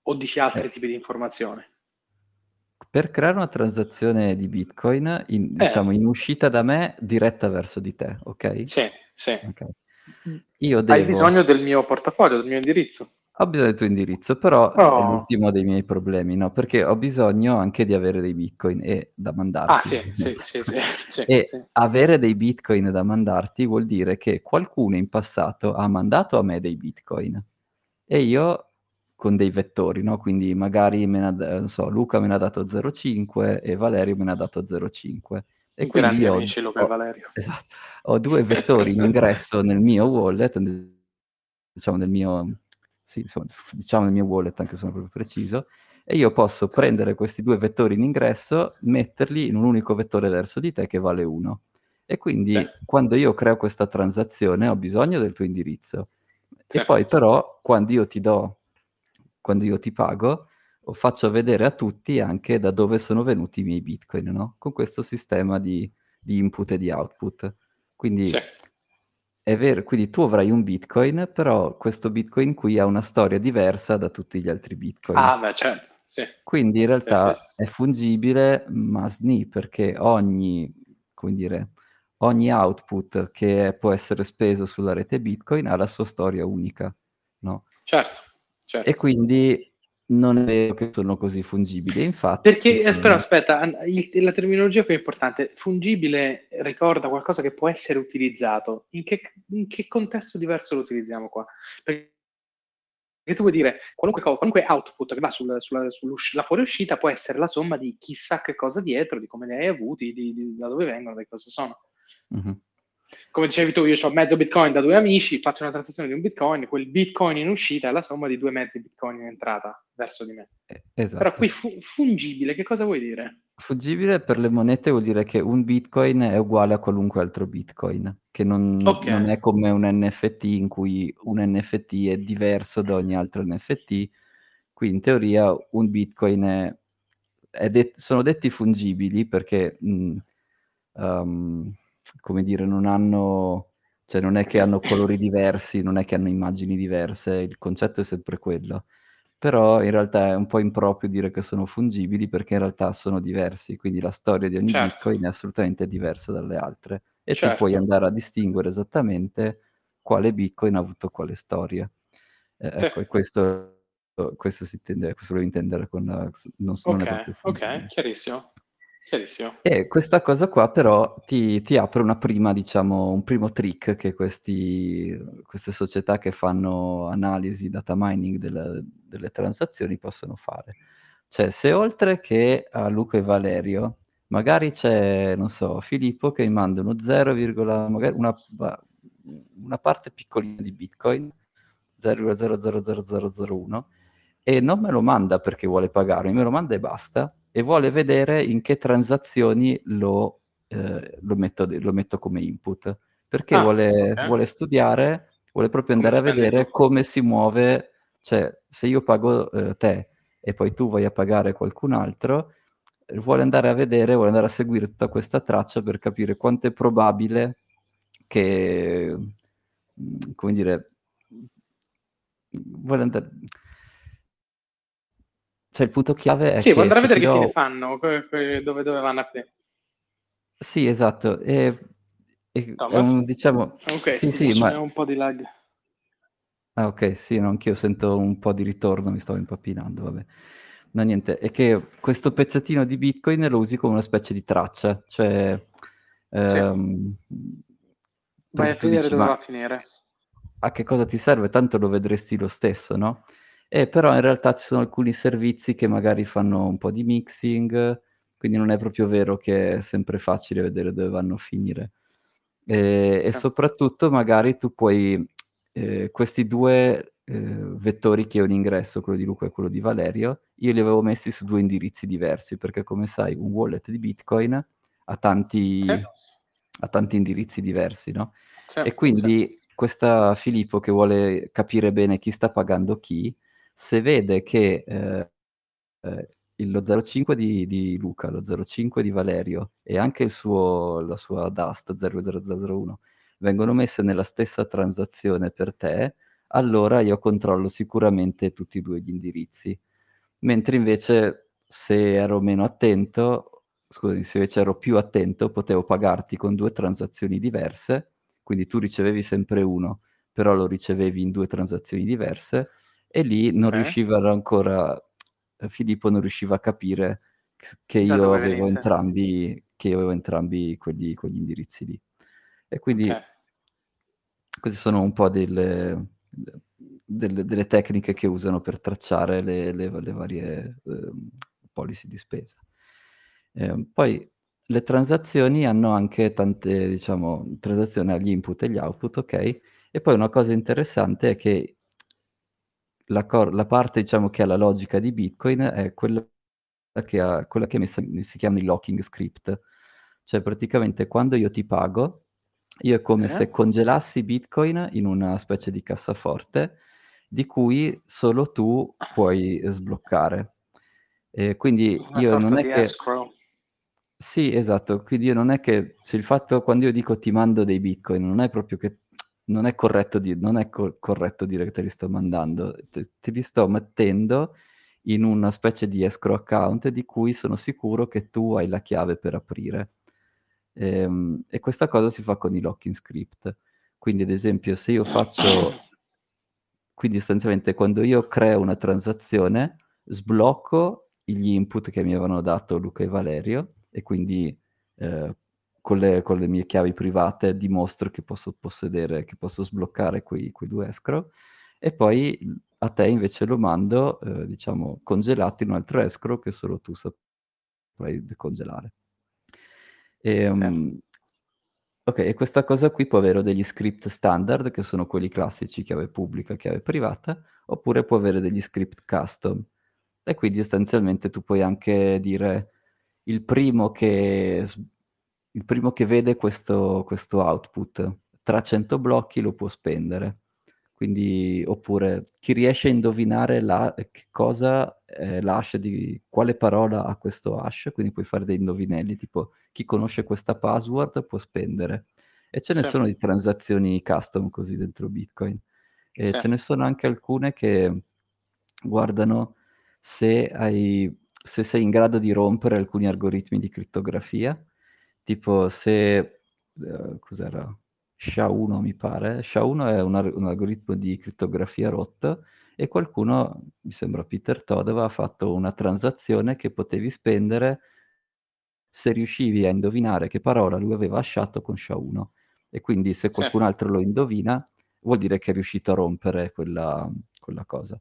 O dici altri eh. tipi di informazioni? Per creare una transazione di Bitcoin, in, eh. diciamo in uscita da me, diretta verso di te, ok? Sì, sì. Okay. Io devo... Hai bisogno del mio portafoglio, del mio indirizzo? Ho bisogno del tuo indirizzo, però oh. è l'ultimo dei miei problemi, no? Perché ho bisogno anche di avere dei bitcoin e da mandarti. Ah, sì, sì, sì, sì, sì E sì. avere dei bitcoin da mandarti vuol dire che qualcuno in passato ha mandato a me dei bitcoin e io con dei vettori, no? Quindi magari me ha, so, Luca me ne ha dato 0,5 e Valerio me ne ha dato 0,5. E quindi ho, amici Luca ho, e Valerio. Esatto, ho due vettori in ingresso nel mio wallet, diciamo nel mio, sì, insomma, diciamo nel mio wallet, anche se sono proprio preciso, e io posso prendere questi due vettori in ingresso, metterli in un unico vettore verso di te che vale 1. E quindi sì. quando io creo questa transazione ho bisogno del tuo indirizzo. Sì. E poi però quando io ti do quando io ti pago, faccio vedere a tutti anche da dove sono venuti i miei bitcoin, no? Con questo sistema di, di input e di output. Quindi sì. è vero, quindi tu avrai un bitcoin, però questo bitcoin qui ha una storia diversa da tutti gli altri bitcoin. Ah, beh, certo, sì. Quindi in realtà sì, sì, è fungibile, ma SNI, perché ogni, come dire, ogni output che può essere speso sulla rete Bitcoin ha la sua storia unica, no? Certo, certo. E quindi non è vero che sono così fungibili. Infatti, Perché, sono... però aspetta, il, la terminologia qui è importante. Fungibile ricorda qualcosa che può essere utilizzato. In che, in che contesto diverso lo utilizziamo qua? Perché tu vuoi dire, qualunque, qualunque output che va sul, sulla, sulla fuoriuscita può essere la somma di chissà che cosa dietro, di come ne hai avuti, di, di, da dove vengono, di cosa sono. Mm-hmm come dicevi tu, io ho mezzo bitcoin da due amici, faccio una transazione di un bitcoin, quel bitcoin in uscita è la somma di due mezzi bitcoin in entrata verso di me. Eh, esatto. Però qui fu- fungibile, che cosa vuoi dire? Fungibile per le monete vuol dire che un bitcoin è uguale a qualunque altro bitcoin, che non, okay. non è come un NFT in cui un NFT è diverso da ogni altro NFT. Qui in teoria un bitcoin è, det- sono detti fungibili perché... Mh, um, come dire, non hanno, cioè non è che hanno colori diversi, non è che hanno immagini diverse, il concetto è sempre quello. Però in realtà è un po' improprio dire che sono fungibili perché in realtà sono diversi, quindi la storia di ogni certo. Bitcoin è assolutamente diversa dalle altre e certo. tu puoi andare a distinguere esattamente quale Bitcoin ha avuto quale storia. Eh, sì. Ecco, e questo, questo si intende, questo lo intendere con la, non, okay, non proprio fungibile. Ok, chiarissimo. E questa cosa qua però ti, ti, apre una prima, diciamo, un primo trick che questi, queste società che fanno analisi, data mining delle, delle transazioni possono fare. Cioè, se oltre che a Luca e Valerio, magari c'è, non so, Filippo che mi manda uno 0, magari una, una parte piccolina di Bitcoin, 0,000001, e non me lo manda perché vuole pagarmi, me lo manda e basta, e vuole vedere in che transazioni lo, eh, lo, metto, lo metto, come input, perché ah, vuole, okay. vuole, studiare, vuole proprio andare a vedere come si muove, cioè se io pago eh, te e poi tu vai a pagare qualcun altro, vuole andare a vedere, vuole andare a seguire tutta questa traccia per capire quanto è probabile che, mm, come dire, vuole andare cioè il punto chiave è sì, che... Sì, andare a vedere che fine fanno, dove, dove vanno a finire. Sì, esatto. E, e un, diciamo... Ok, sì, sì, ma... un po' di lag. Ah, ok, sì, no, anch'io sento un po' di ritorno, mi sto impappinando, vabbè. No, niente, è che questo pezzettino di Bitcoin lo usi come una specie di traccia, cioè... Ehm, Vai a dici, dove va a finire. A che cosa ti serve? Tanto lo vedresti lo stesso, no? Eh, però in realtà ci sono alcuni servizi che magari fanno un po' di mixing, quindi non è proprio vero che è sempre facile vedere dove vanno a finire. Eh, sì. E soprattutto magari tu puoi, eh, questi due eh, vettori che ho in ingresso, quello di Luca e quello di Valerio, io li avevo messi su due indirizzi diversi, perché come sai un wallet di Bitcoin ha tanti, sì. ha tanti indirizzi diversi, no? Sì, e quindi questa Filippo che vuole capire bene chi sta pagando chi, se vede che eh, eh, lo 05 di, di, Luca, lo 05 di Valerio e anche suo, la sua Dust 00001 vengono messe nella stessa transazione per te, allora io controllo sicuramente tutti e due gli indirizzi. Mentre invece se ero meno attento, scusami, se invece ero più attento, potevo pagarti con due transazioni diverse, quindi tu ricevevi sempre uno, però lo ricevevi in due transazioni diverse e lì non okay. riuscivano ancora, eh, Filippo non riusciva a capire che io avevo entrambi, che io avevo entrambi quegli, quegli indirizzi lì. E quindi okay. queste sono un po' delle, delle, delle, tecniche che usano per tracciare le, le, le varie eh, policy di spesa. Eh, poi le transazioni hanno anche tante, diciamo, transazioni agli input e agli output, ok? E poi una cosa interessante è che la, cor- la parte diciamo, che ha la logica di Bitcoin è quella che, ha, quella che messa, si chiama il locking script. Cioè praticamente quando io ti pago, io è come sì. se congelassi Bitcoin in una specie di cassaforte di cui solo tu puoi sbloccare. E quindi una io non è che... Escrow. Sì, esatto, quindi io non è che se il fatto quando io dico ti mando dei bitcoin, non è proprio che non è corretto, di, non è co- corretto dire che te li sto mandando, te, te, li sto mettendo in una specie di escrow account di cui sono sicuro che tu hai la chiave per aprire. E, ehm, e questa cosa si fa con i locking script. Quindi, ad esempio, se io faccio... Quindi, sostanzialmente, quando io creo una transazione, sblocco gli input che mi avevano dato Luca e Valerio e quindi eh, con, le, con, le, mie chiavi private dimostro che posso possedere, che posso sbloccare quei, quei due escrow e poi a te invece lo mando, eh, diciamo, congelato in un altro escrow che solo tu saprai decongelare. E, um, ok, e questa cosa qui può avere degli script standard, che sono quelli classici, chiave pubblica, chiave privata, oppure può avere degli script custom. E quindi sostanzialmente tu puoi anche dire il primo che, il primo che vede questo, questo output tra 100 blocchi lo può spendere. Quindi, oppure chi riesce a indovinare la, che cosa è l'hash di quale parola ha questo hash, quindi puoi fare dei indovinelli, tipo chi conosce questa password può spendere. E ce ne sì. sono di transazioni custom così dentro Bitcoin. E sì. ce ne sono anche alcune che guardano se, hai, se sei in grado di rompere alcuni algoritmi di crittografia, tipo se... Uh, cos'era? SHA-1 mi pare. SHA-1 è un, un, algoritmo di crittografia rotto e qualcuno, mi sembra Peter Todd, aveva fatto una transazione che potevi spendere se riuscivi a indovinare che parola lui aveva lasciato con SHA-1. E quindi se qualcun certo. altro lo indovina, vuol dire che è riuscito a rompere quella, quella cosa.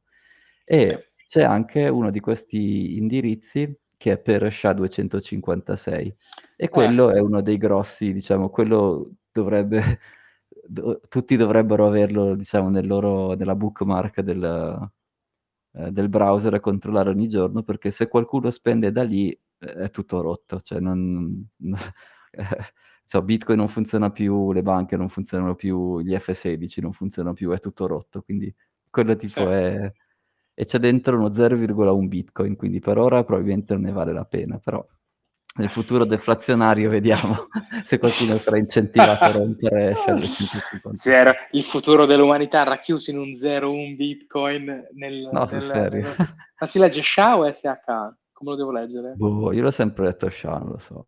E sì. c'è anche uno di questi indirizzi che è per SHA-256 e eh. quello eh. è uno dei grossi, diciamo, quello dovrebbe, do, tutti dovrebbero averlo, diciamo, nel loro, nella bookmark del, eh, del browser e controllare ogni giorno, perché se qualcuno spende da lì eh, è tutto rotto, cioè non... so, Bitcoin non funziona più, le banche non funzionano più, gli F16 non funzionano più, è tutto rotto, quindi quello tipo sì. è... E c'è dentro uno 0,1 Bitcoin, quindi per ora probabilmente non ne vale la pena, però nel futuro deflazionario vediamo se qualcuno sarà incentivato a rompere Shell 150. Zero. Il futuro dell'umanità racchiuso in un 0-1 bitcoin nel... No, nel, serio. Nel... Ma si legge SHA o SH? Come lo devo leggere? Boh, io l'ho sempre detto SHA, non lo so.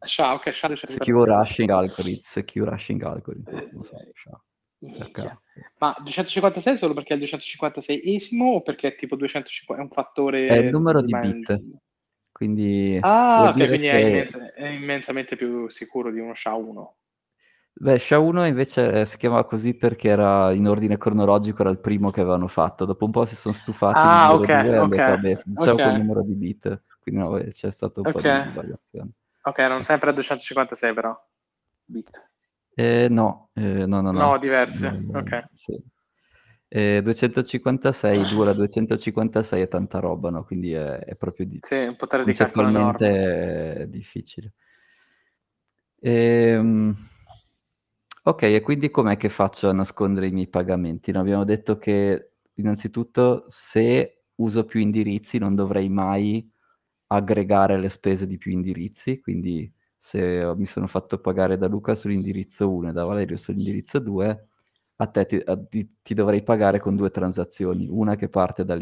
SHA, ok, SHA. Secure Hashing Algorithm, Secure Hashing Algorithm, non lo so, SHA. Ma 256 solo perché è il 256esimo o perché è tipo 250 è un fattore... È il numero di bit. Quindi ah, ok, quindi che... è, immens- è, immensamente più sicuro di uno SHA-1. Beh, SHA-1 invece si chiamava così perché era in ordine cronologico, era il primo che avevano fatto. Dopo un po' si sono stufati ah, ok, due, ok. Detto, vabbè, diciamo okay. quel numero di bit. Quindi no, c'è stato un okay. po' di variazione. Ok, non sempre a 256 però, bit. Eh, no, eh, no, no, no. No, diverse, no, ok. Sì. Eh, 256, 2 alla 256 è tanta roba, no? Quindi è, è proprio di... Sì, un potere di enorme. è difficile. Ehm... Ok, e quindi com'è che faccio a nascondere i miei pagamenti? No, abbiamo detto che innanzitutto se uso più indirizzi non dovrei mai aggregare le spese di più indirizzi, quindi se mi sono fatto pagare da Luca sull'indirizzo 1 e da Valerio sull'indirizzo 2, a te ti, a, ti, ti, dovrei pagare con due transazioni, una che parte da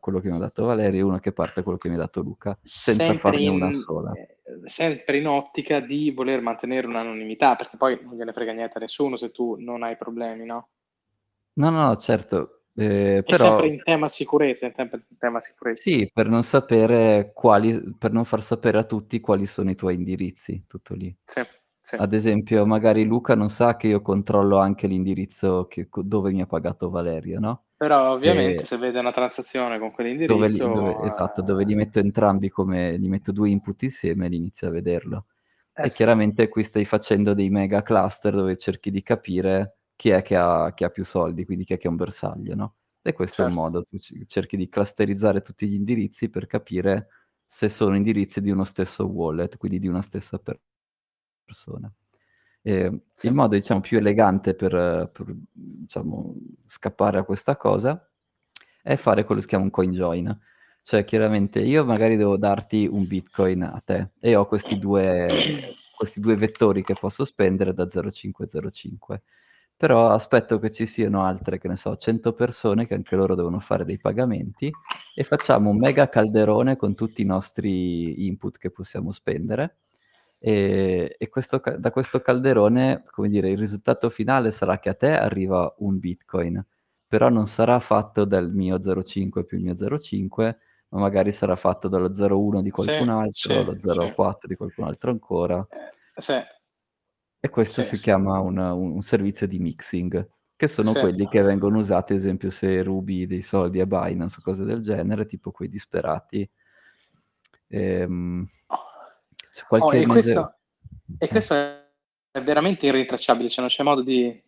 quello che mi ha dato Valerio e una che parte da quello che mi ha dato Luca, senza sempre farne in, una sola. Eh, sempre in ottica di voler mantenere un'anonimità, perché poi non gliene frega niente a nessuno se tu non hai problemi, no? No, no, certo. Eh, però... sempre in tema sicurezza, in tema sicurezza. Sì, per non sapere quali, per non far sapere a tutti quali sono i tuoi indirizzi, tutto lì. Sì. Sì. Ad esempio, sì. magari Luca non sa che io controllo anche l'indirizzo che, dove mi ha pagato Valerio, no? Però ovviamente e... se vede una transazione con quell'indirizzo... Dove, dove, esatto, dove li metto entrambi come... gli metto due input insieme e inizia a vederlo. Eh, e chiaramente qui stai facendo dei mega cluster dove cerchi di capire chi è che ha, che ha più soldi, quindi chi è che è un bersaglio, no? E questo certo. è il certo. modo, tu cerchi di clusterizzare tutti gli indirizzi per capire se sono indirizzi di uno stesso wallet, quindi di una stessa persona persone. E sì. Il modo diciamo, più elegante per, per diciamo, scappare a questa cosa è fare quello che si chiama un coin join. Cioè, chiaramente io magari devo darti un bitcoin a te e ho questi due, questi due vettori che posso spendere da 0,505. Però aspetto che ci siano altre, che ne so, 100 persone che anche loro devono fare dei pagamenti e facciamo un mega calderone con tutti i nostri input che possiamo spendere E, e questo, da questo calderone, come dire, il risultato finale sarà che a te arriva un bitcoin, però non sarà fatto dal mio 0,5 più il mio 0,5, ma magari sarà fatto dallo 0,1 di qualcun altro, sì, dallo 0,4 sì. di qualcun altro ancora. Sì. E questo si chiama un, un, servizio di mixing, che sono quelli che vengono usati, ad esempio, se rubi dei soldi a Binance o cose del genere, tipo quei disperati. Ehm, qualche oh, e, mese... questo, e questo è veramente irritracciabile, cioè non c'è modo di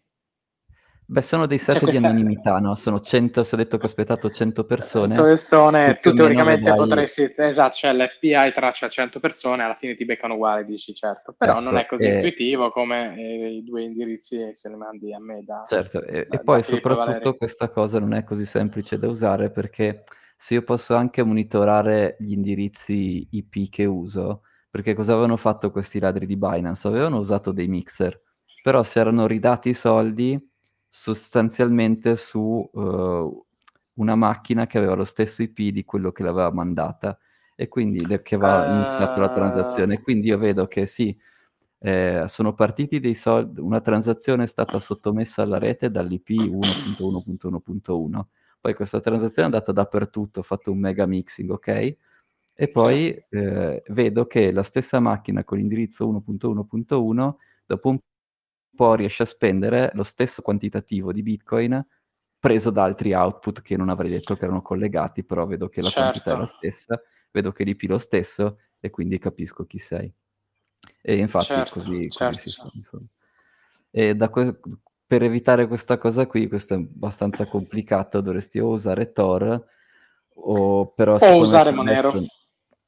Beh, sono dei set di anonimità, no? Sono 100, se ho detto che ho aspettato 100 persone. 100 persone, tu teoricamente vedrai... potresti, esatto, cioè l'FBI traccia 100 persone, alla fine ti beccano uguali, dici certo, però certo, non è così e... intuitivo come eh, i due indirizzi se li mandi a me da... Certo, e, da, e poi soprattutto Valeri. questa cosa non è così semplice da usare perché se io posso anche monitorare gli indirizzi IP che uso, perché cosa avevano fatto questi ladri di Binance? Avevano usato dei mixer, però si erano ridati i soldi sostanzialmente su uh, una macchina che aveva lo stesso IP di quello che l'aveva mandata e quindi che aveva uh... iniziato la transazione. Quindi io vedo che sì, eh, sono partiti dei soldi, una transazione è stata sottomessa alla rete dall'IP 1.1.1.1, poi questa transazione è andata dappertutto, ho fatto un mega mixing, ok? E poi eh, vedo che la stessa macchina con l'indirizzo 1.1.1 dopo un po' riesce a spendere lo stesso quantitativo di Bitcoin preso da altri output che non avrei detto che erano collegati, però vedo che la certo. quantità è la stessa, vedo che l'IP lo stesso e quindi capisco chi sei. E infatti certo, così, certo, così si fa. Insomma. E que- per evitare questa cosa qui, questo è abbastanza complicato, dovresti o usare Tor o però... O usare Monero.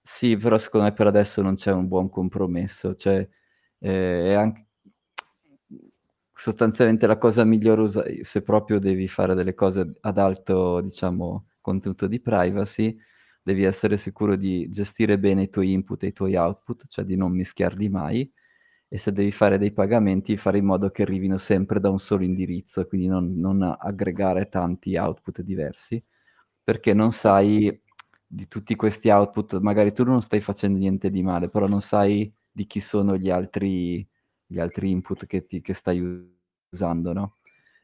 Sì, però secondo me per adesso non c'è un buon compromesso, cioè eh, è anche sostanzialmente la cosa migliore usa- se proprio devi fare delle cose ad alto, diciamo, contenuto di privacy, devi essere sicuro di gestire bene i tuoi input e i tuoi output, cioè di non mischiarli mai, e se devi fare dei pagamenti, fare in modo che arrivino sempre da un solo indirizzo, quindi non, non aggregare tanti output diversi, perché non sai di tutti questi output, magari tu non stai facendo niente di male, però non sai di chi sono gli altri gli altri input che, ti, che stai usando, no?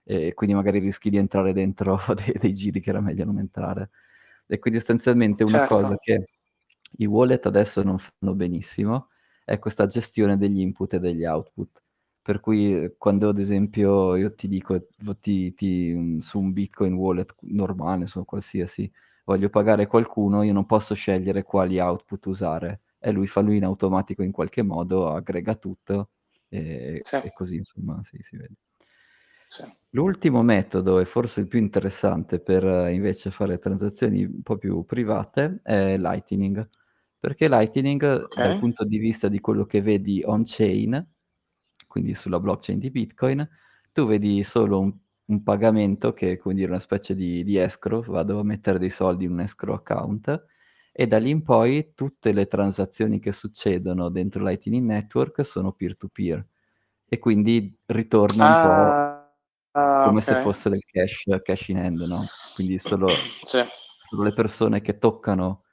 E quindi magari rischi di entrare dentro dei, dei, giri che era meglio non entrare. E quindi sostanzialmente una certo. cosa che i wallet adesso non fanno benissimo è questa gestione degli input e degli output. Per cui quando ad esempio io ti dico ti, ti, mm, su un Bitcoin wallet normale, su qualsiasi, voglio pagare qualcuno, io non posso scegliere quali output usare. E lui fa lui in automatico in qualche modo, aggrega tutto e, sì. e così insomma sì, si vede. Sì. L'ultimo metodo, e forse il più interessante per invece fare transazioni un po' più private, è Lightning. Perché Lightning, okay. dal punto di vista di quello che vedi on-chain, quindi sulla blockchain di Bitcoin, tu vedi solo un, un pagamento che è come dire una specie di, di escrow, vado a mettere dei soldi in un escrow account, e da lì in poi tutte le transazioni che succedono dentro Lightning Network sono peer-to-peer e quindi ritorna un ah, po' ah, come okay. se fosse del cash, cash in hand, no? Quindi solo, sì. solo le persone che toccano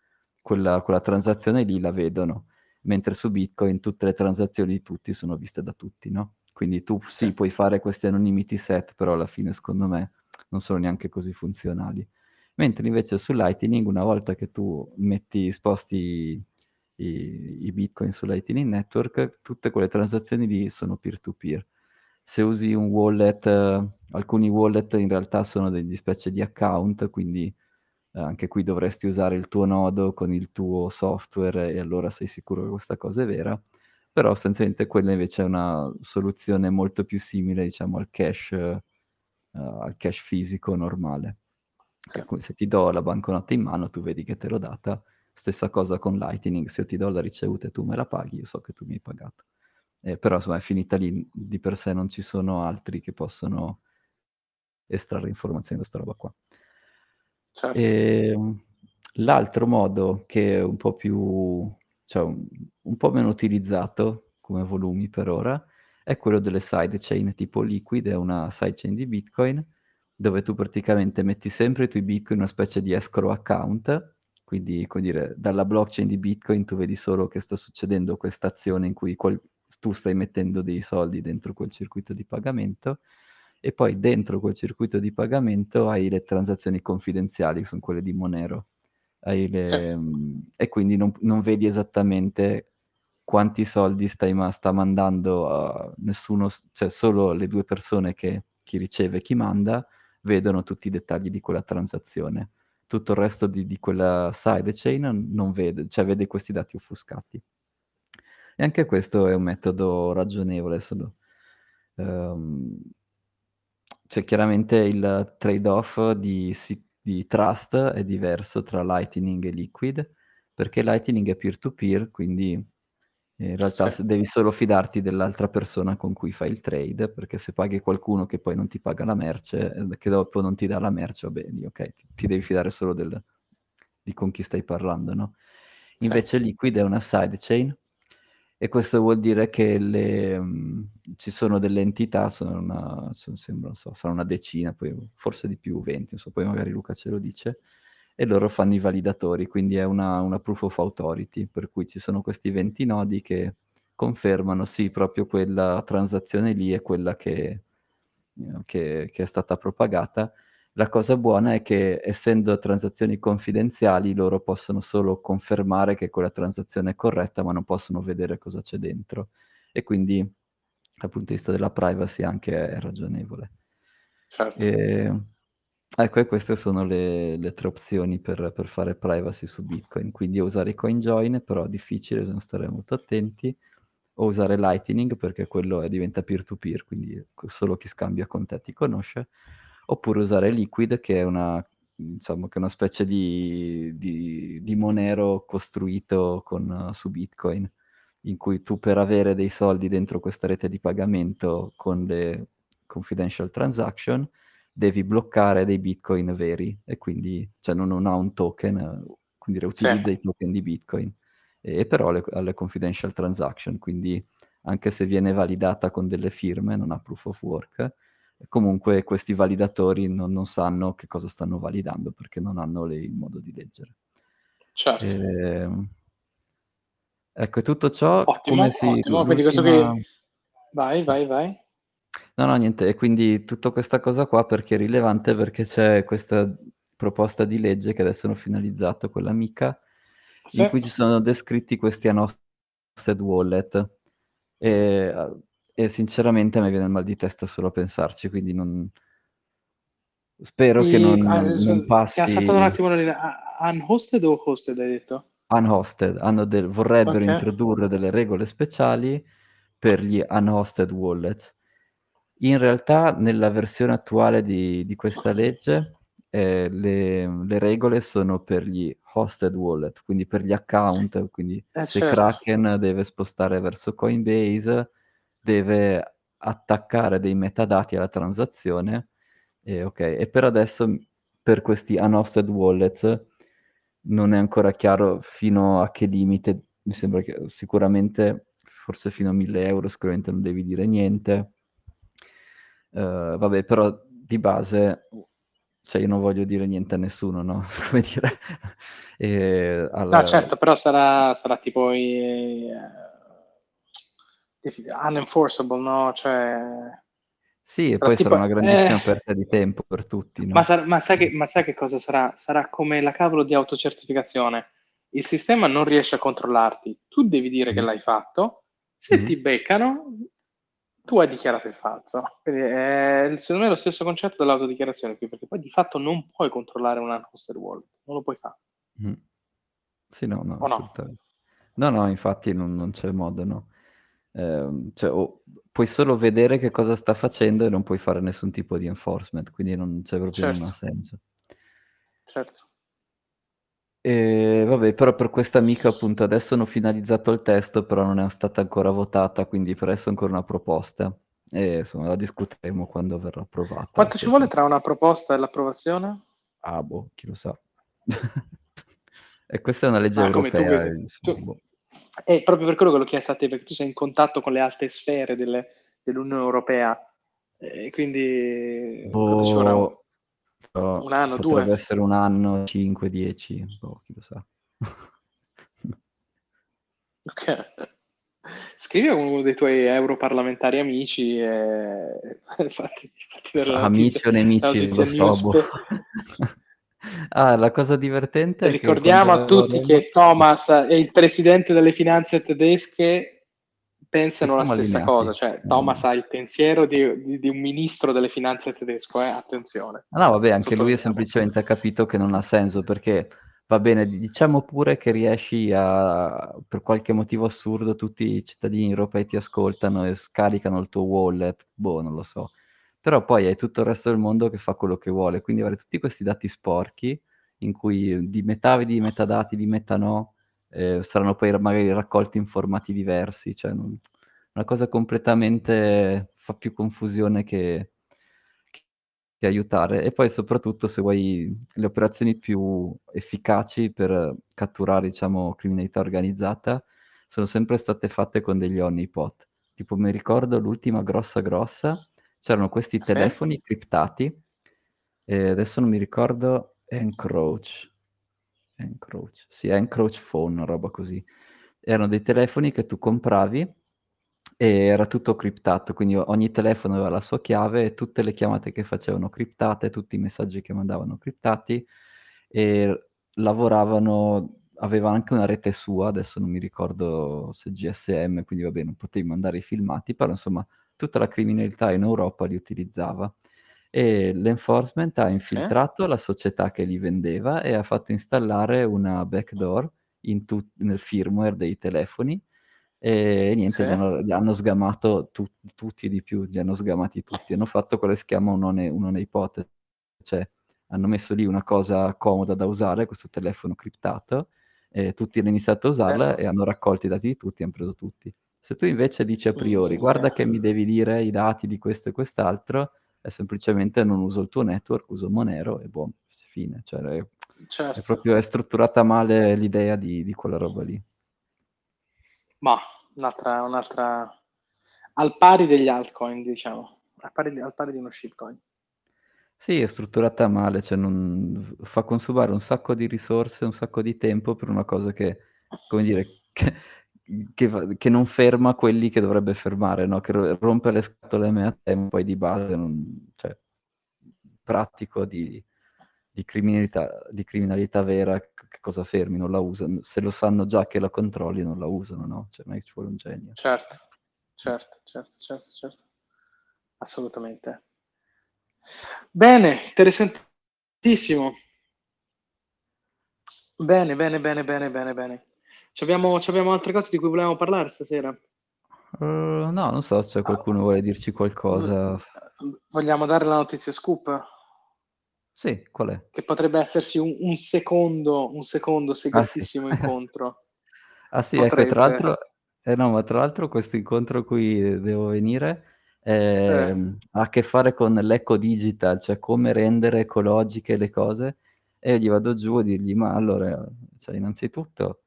quella, quella, transazione lì la vedono, mentre su Bitcoin tutte le transazioni di tutti sono viste da tutti, no? Quindi tu sì, puoi fare questi anonymity set, però alla fine secondo me non sono neanche così funzionali mentre invece su Lightning una volta che tu metti, sposti i, i bitcoin su Lightning Network, tutte quelle transazioni lì sono peer-to-peer. Se usi un wallet, eh, alcuni wallet in realtà sono degli specie di account, quindi eh, anche qui dovresti usare il tuo nodo con il tuo software e allora sei sicuro che questa cosa è vera. Però sostanzialmente quella invece è una soluzione molto più simile, diciamo, al cash, uh, al cash fisico normale. Sì. Se ti do la banconota in mano, tu vedi che te l'ho data. Stessa cosa con Lightning, se io ti do la ricevuta e tu me la paghi, io so che tu mi hai pagato. Eh, però insomma è finita lì, di per sé non ci sono altri che possono estrarre informazioni da questa roba qua. Certo. E, ehm, l'altro modo che è un po' più, cioè un, un po' meno utilizzato come volumi per ora, è quello delle sidechain tipo Liquid, è una sidechain di Bitcoin dove tu praticamente metti sempre i tuoi bitcoin in una specie di escrow account Quindi, come dire, dalla blockchain di Bitcoin tu vedi solo che sta succedendo questa azione in cui qual- tu stai mettendo dei soldi dentro quel circuito di pagamento e poi dentro quel circuito di pagamento hai le transazioni confidenziali, che sono quelle di Monero. Le, sì. Ehm, e quindi non, non, vedi esattamente quanti soldi stai ma- sta mandando a nessuno, cioè solo le due persone che chi riceve e chi manda vedono tutti i dettagli di quella transazione. Tutto il resto di, di quella sidechain non vede, cioè vede questi dati offuscati. E anche questo è un metodo ragionevole. Sono, um, cioè chiaramente il trade-off di, di, trust è diverso tra Lightning e Liquid, perché Lightning è peer-to-peer, quindi in realtà sì. devi solo fidarti dell'altra persona con cui fai il trade, perché se paghi qualcuno che poi non ti paga la merce, eh, che dopo non ti dà la merce, va bene, ok, ti, ti devi fidare solo del, di con chi stai parlando, no? Invece sì. Liquid è una sidechain, e questo vuol dire che le, um, ci sono delle entità, sono una, sembra, so, sarà una decina, poi forse di più, 20, so, poi magari Luca ce lo dice, e loro fanno i validatori, quindi è una, una proof of authority, per cui ci sono questi 20 nodi che confermano sì, proprio quella transazione lì è quella che, che, che è stata propagata. La cosa buona è che essendo transazioni confidenziali loro possono solo confermare che quella transazione è corretta, ma non possono vedere cosa c'è dentro. E quindi dal punto di vista della privacy anche è ragionevole. Certo. E, Ecco, e queste sono le, le tre opzioni per, per, fare privacy su Bitcoin. Quindi usare CoinJoin, però è difficile, bisogna stare molto attenti, o usare Lightning perché quello è, diventa peer-to-peer, quindi solo chi scambia con te ti conosce, oppure usare Liquid che è una, insomma, che è una specie di, di, di Monero costruito con, su Bitcoin, in cui tu per avere dei soldi dentro questa rete di pagamento con le confidential transaction devi bloccare dei bitcoin veri e quindi cioè non, non ha un token, quindi utilizza sì. i token di bitcoin e, però le, alle confidential transaction, quindi anche se viene validata con delle firme, non ha proof of work, comunque questi validatori non, non sanno che cosa stanno validando perché non hanno le, il modo di leggere. Certo. E, ehm, ecco, tutto ciò ottimo, come si... Ottimo, quindi questo che... Vai, vai, vai. No, no, niente, e quindi tutta questa cosa qua perché è rilevante? Perché c'è questa proposta di legge che adesso hanno finalizzato, quella mica, sì. in cui ci sono descritti questi unhosted wallet. E, e, sinceramente a me viene il mal di testa solo a pensarci, quindi non... Spero I, che non, ah, non passi... È stato un attimo unhosted o hosted hai detto? Unhosted, del... vorrebbero okay. introdurre delle regole speciali per gli unhosted wallet in realtà nella versione attuale di, di questa legge eh, le, le, regole sono per gli hosted wallet, quindi per gli account, quindi eh, se certo. Kraken deve spostare verso Coinbase, deve attaccare dei metadati alla transazione, e, okay. e per adesso per questi unhosted wallet non è ancora chiaro fino a che limite, mi sembra che sicuramente forse fino a 1000 euro sicuramente non devi dire niente, Uh, vabbè, però di base, cioè io non voglio dire niente a nessuno, no? Come dire? e, alla... No, certo, però sarà, sarà tipo i, uh, unenforceable, no? Cioè... Sì, e poi tipo, sarà una grandissima eh... perdita di tempo per tutti. No? Ma, sar- ma, sai che, ma sai che cosa sarà? Sarà come la cavolo di autocertificazione. Il sistema non riesce a controllarti, tu devi dire mm. che l'hai fatto, se mm. ti beccano tu hai dichiarato il falso. Quindi è, secondo me è lo stesso concetto dell'autodichiarazione qui, perché poi di fatto non puoi controllare un unhosted wallet, non lo puoi fare. Mm. Sì, no, no, no? no? no, infatti non, non c'è modo, no. Eh, cioè, oh, puoi solo vedere che cosa sta facendo e non puoi fare nessun tipo di enforcement, quindi non c'è proprio certo. senso. Certo. E vabbè, però per questa amica appunto adesso hanno finalizzato il testo, però non è stata ancora votata, quindi per adesso è ancora una proposta. E insomma la discuteremo quando verrà approvata. Quanto ci vuole tra una proposta e l'approvazione? Ah, boh, chi lo sa. e questa è una legge ah, europea. Tu, insomma, tu, boh. È proprio per quello che l'ho chiesto a te, perché tu sei in contatto con le alte sfere delle, dell'Unione Europea. E quindi boh, So, un anno, potrebbe due. essere un anno, 5, 10, boh, chi lo sa. ok. Scrivi a uno dei tuoi europarlamentari amici e fatti, fatti Amici o nemici, lo so. Boh. ah, la cosa divertente Ricordiamo a tutti che Thomas è il presidente delle finanze tedesche pensano la stessa cosa, cioè Thomas ha il pensiero di, di, di, un ministro delle finanze tedesco, eh? attenzione. Ah, no, vabbè, anche lui semplicemente ha capito che non ha senso perché va bene, diciamo pure che riesci a, per qualche motivo assurdo, tutti i cittadini europei ti ascoltano e scaricano il tuo wallet, boh, non lo so. Però poi hai tutto il resto del mondo che fa quello che vuole, quindi avere tutti questi dati sporchi in cui di metà vedi metadati, di metà no, eh, saranno poi magari raccolti in formati diversi, cioè non, una cosa completamente fa più confusione che, che aiutare. E poi soprattutto se vuoi le operazioni più efficaci per catturare, diciamo, criminalità organizzata, sono sempre state fatte con degli honeypot. Tipo mi ricordo l'ultima grossa grossa, c'erano questi telefoni sì. criptati, e adesso non mi ricordo, Encroach. Encroach, sì, Encroach Phone, roba così. Erano dei telefoni che tu compravi e era tutto criptato, quindi ogni telefono aveva la sua chiave e tutte le chiamate che facevano criptate, tutti i messaggi che mandavano criptati e lavoravano, aveva anche una rete sua, adesso non mi ricordo se GSM, quindi va bene, non potevi mandare i filmati, però insomma tutta la criminalità in Europa li utilizzava e l'enforcement ha infiltrato sì. la società che li vendeva e ha fatto installare una backdoor tut- nel firmware dei telefoni e niente, sì. gli, hanno, gli, hanno, sgamato tu- tutti di più, li hanno sgamati tutti, hanno fatto quello che si chiama un'one, un'one ipotesi, cioè hanno messo lì una cosa comoda da usare, questo telefono criptato, e tutti hanno iniziato a usarla sì. e hanno raccolto i dati di tutti, hanno preso tutti. Se tu invece dici a priori, guarda che mi devi dire i dati di questo e quest'altro, è semplicemente non uso il tuo network, uso Monero e buon, fine. Cioè, è, certo. è proprio è strutturata male l'idea di, di quella roba lì. Ma un'altra, un'altra al pari degli altcoin, diciamo, al pari, al pari di uno shitcoin. Sì, è strutturata male, cioè non, fa consumare un sacco di risorse, un sacco di tempo per una cosa che, come dire, che, che, che non ferma quelli che dovrebbe fermare, no? che rompe le scatole a me a te, poi di base, non, cioè, pratico di, di, criminalità, di criminalità vera che cosa fermi, non la usano. Se lo sanno già che la controlli, non la usano, no? Cioè, non è che ci vuole un genio. Certo, certo, certo, certo, certo. Assolutamente. Bene, interessantissimo. Bene, bene, bene, bene, bene, bene. Ci abbiamo, ci abbiamo altre cose di cui volevamo parlare stasera? Uh, no, non so se qualcuno vuole dirci qualcosa. Vogliamo dare la notizia scoop? Sì, qual è? Che potrebbe esserci un, un secondo, un secondo segretissimo ah, sì. incontro. ah sì, potrebbe. ecco, tra l'altro, eh, no, ma tra l'altro questo incontro a cui devo venire eh, eh. ha a che fare con l'eco digital, cioè come rendere ecologiche le cose. E io gli vado giù a dirgli, ma allora, cioè, innanzitutto,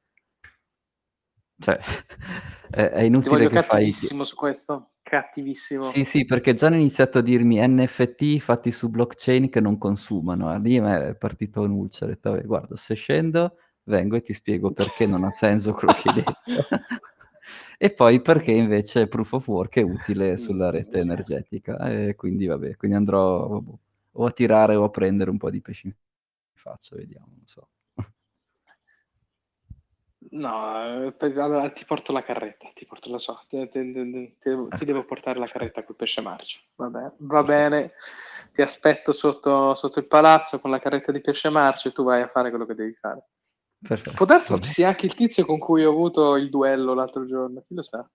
cioè, è, è inutile che fai... su questo cattivissimo. Sì, sì, perché già hanno iniziato a dirmi NFT fatti su blockchain che non consumano. Lì è partito un ulce. Ho detto, guarda, se scendo, vengo e ti spiego perché non ha senso quello che hai detto. e poi perché invece proof of work è utile sulla rete energetica. E quindi vabbè, quindi andrò vabbè, o a tirare o a prendere un po' di pesci in faccia, vediamo, non so. No, eh, allora ti porto la carretta, ti porto la so, ti, ti, ti, ti, devo portare la carretta col pesce marcio. Vabbè, va bene, ti aspetto sotto, sotto, il palazzo con la carretta di pesce marcio e tu vai a fare quello che devi fare. Perfetto. Può darsi che sia anche il tizio con cui ho avuto il duello l'altro giorno, chi lo sa?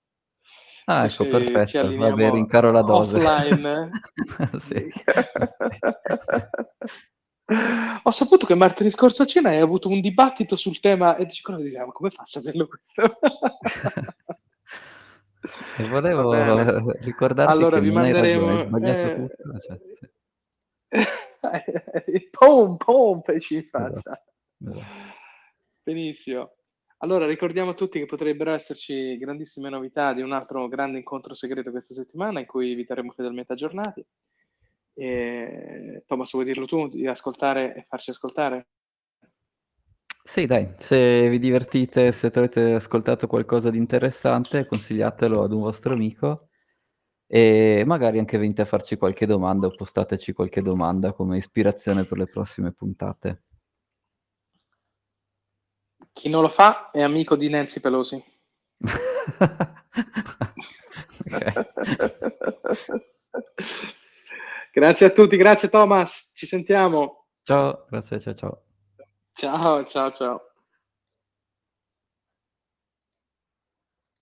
Ah, ecco, ci, perfetto. Ci Vabbè, rincaro la dose. Offline. sì. Ho saputo che martedì scorso a cena hai avuto un dibattito sul tema e dici, diciamo, come fa a saperlo questo? e volevo ricordarti allora, che vi manderemo... hai sbagliato eh... tutto. Cioè... pom, pom, peci in faccia. Esatto. Esatto. Benissimo. Allora, ricordiamo a tutti che potrebbero esserci grandissime novità di un altro grande incontro segreto questa settimana in cui vi terremo fedelmente aggiornati. E, Thomas, vuoi dirlo tu, di ascoltare e farci ascoltare? Sì, dai, se vi divertite, se avete ascoltato qualcosa di interessante, consigliatelo ad un vostro amico e magari anche venite a farci qualche domanda o postateci qualche domanda come ispirazione per le prossime puntate. Chi non lo fa è amico di Nancy Pelosi. grazie a tutti, grazie Thomas, ci sentiamo. Ciao, grazie, ciao ciao. Ciao, ciao, ciao.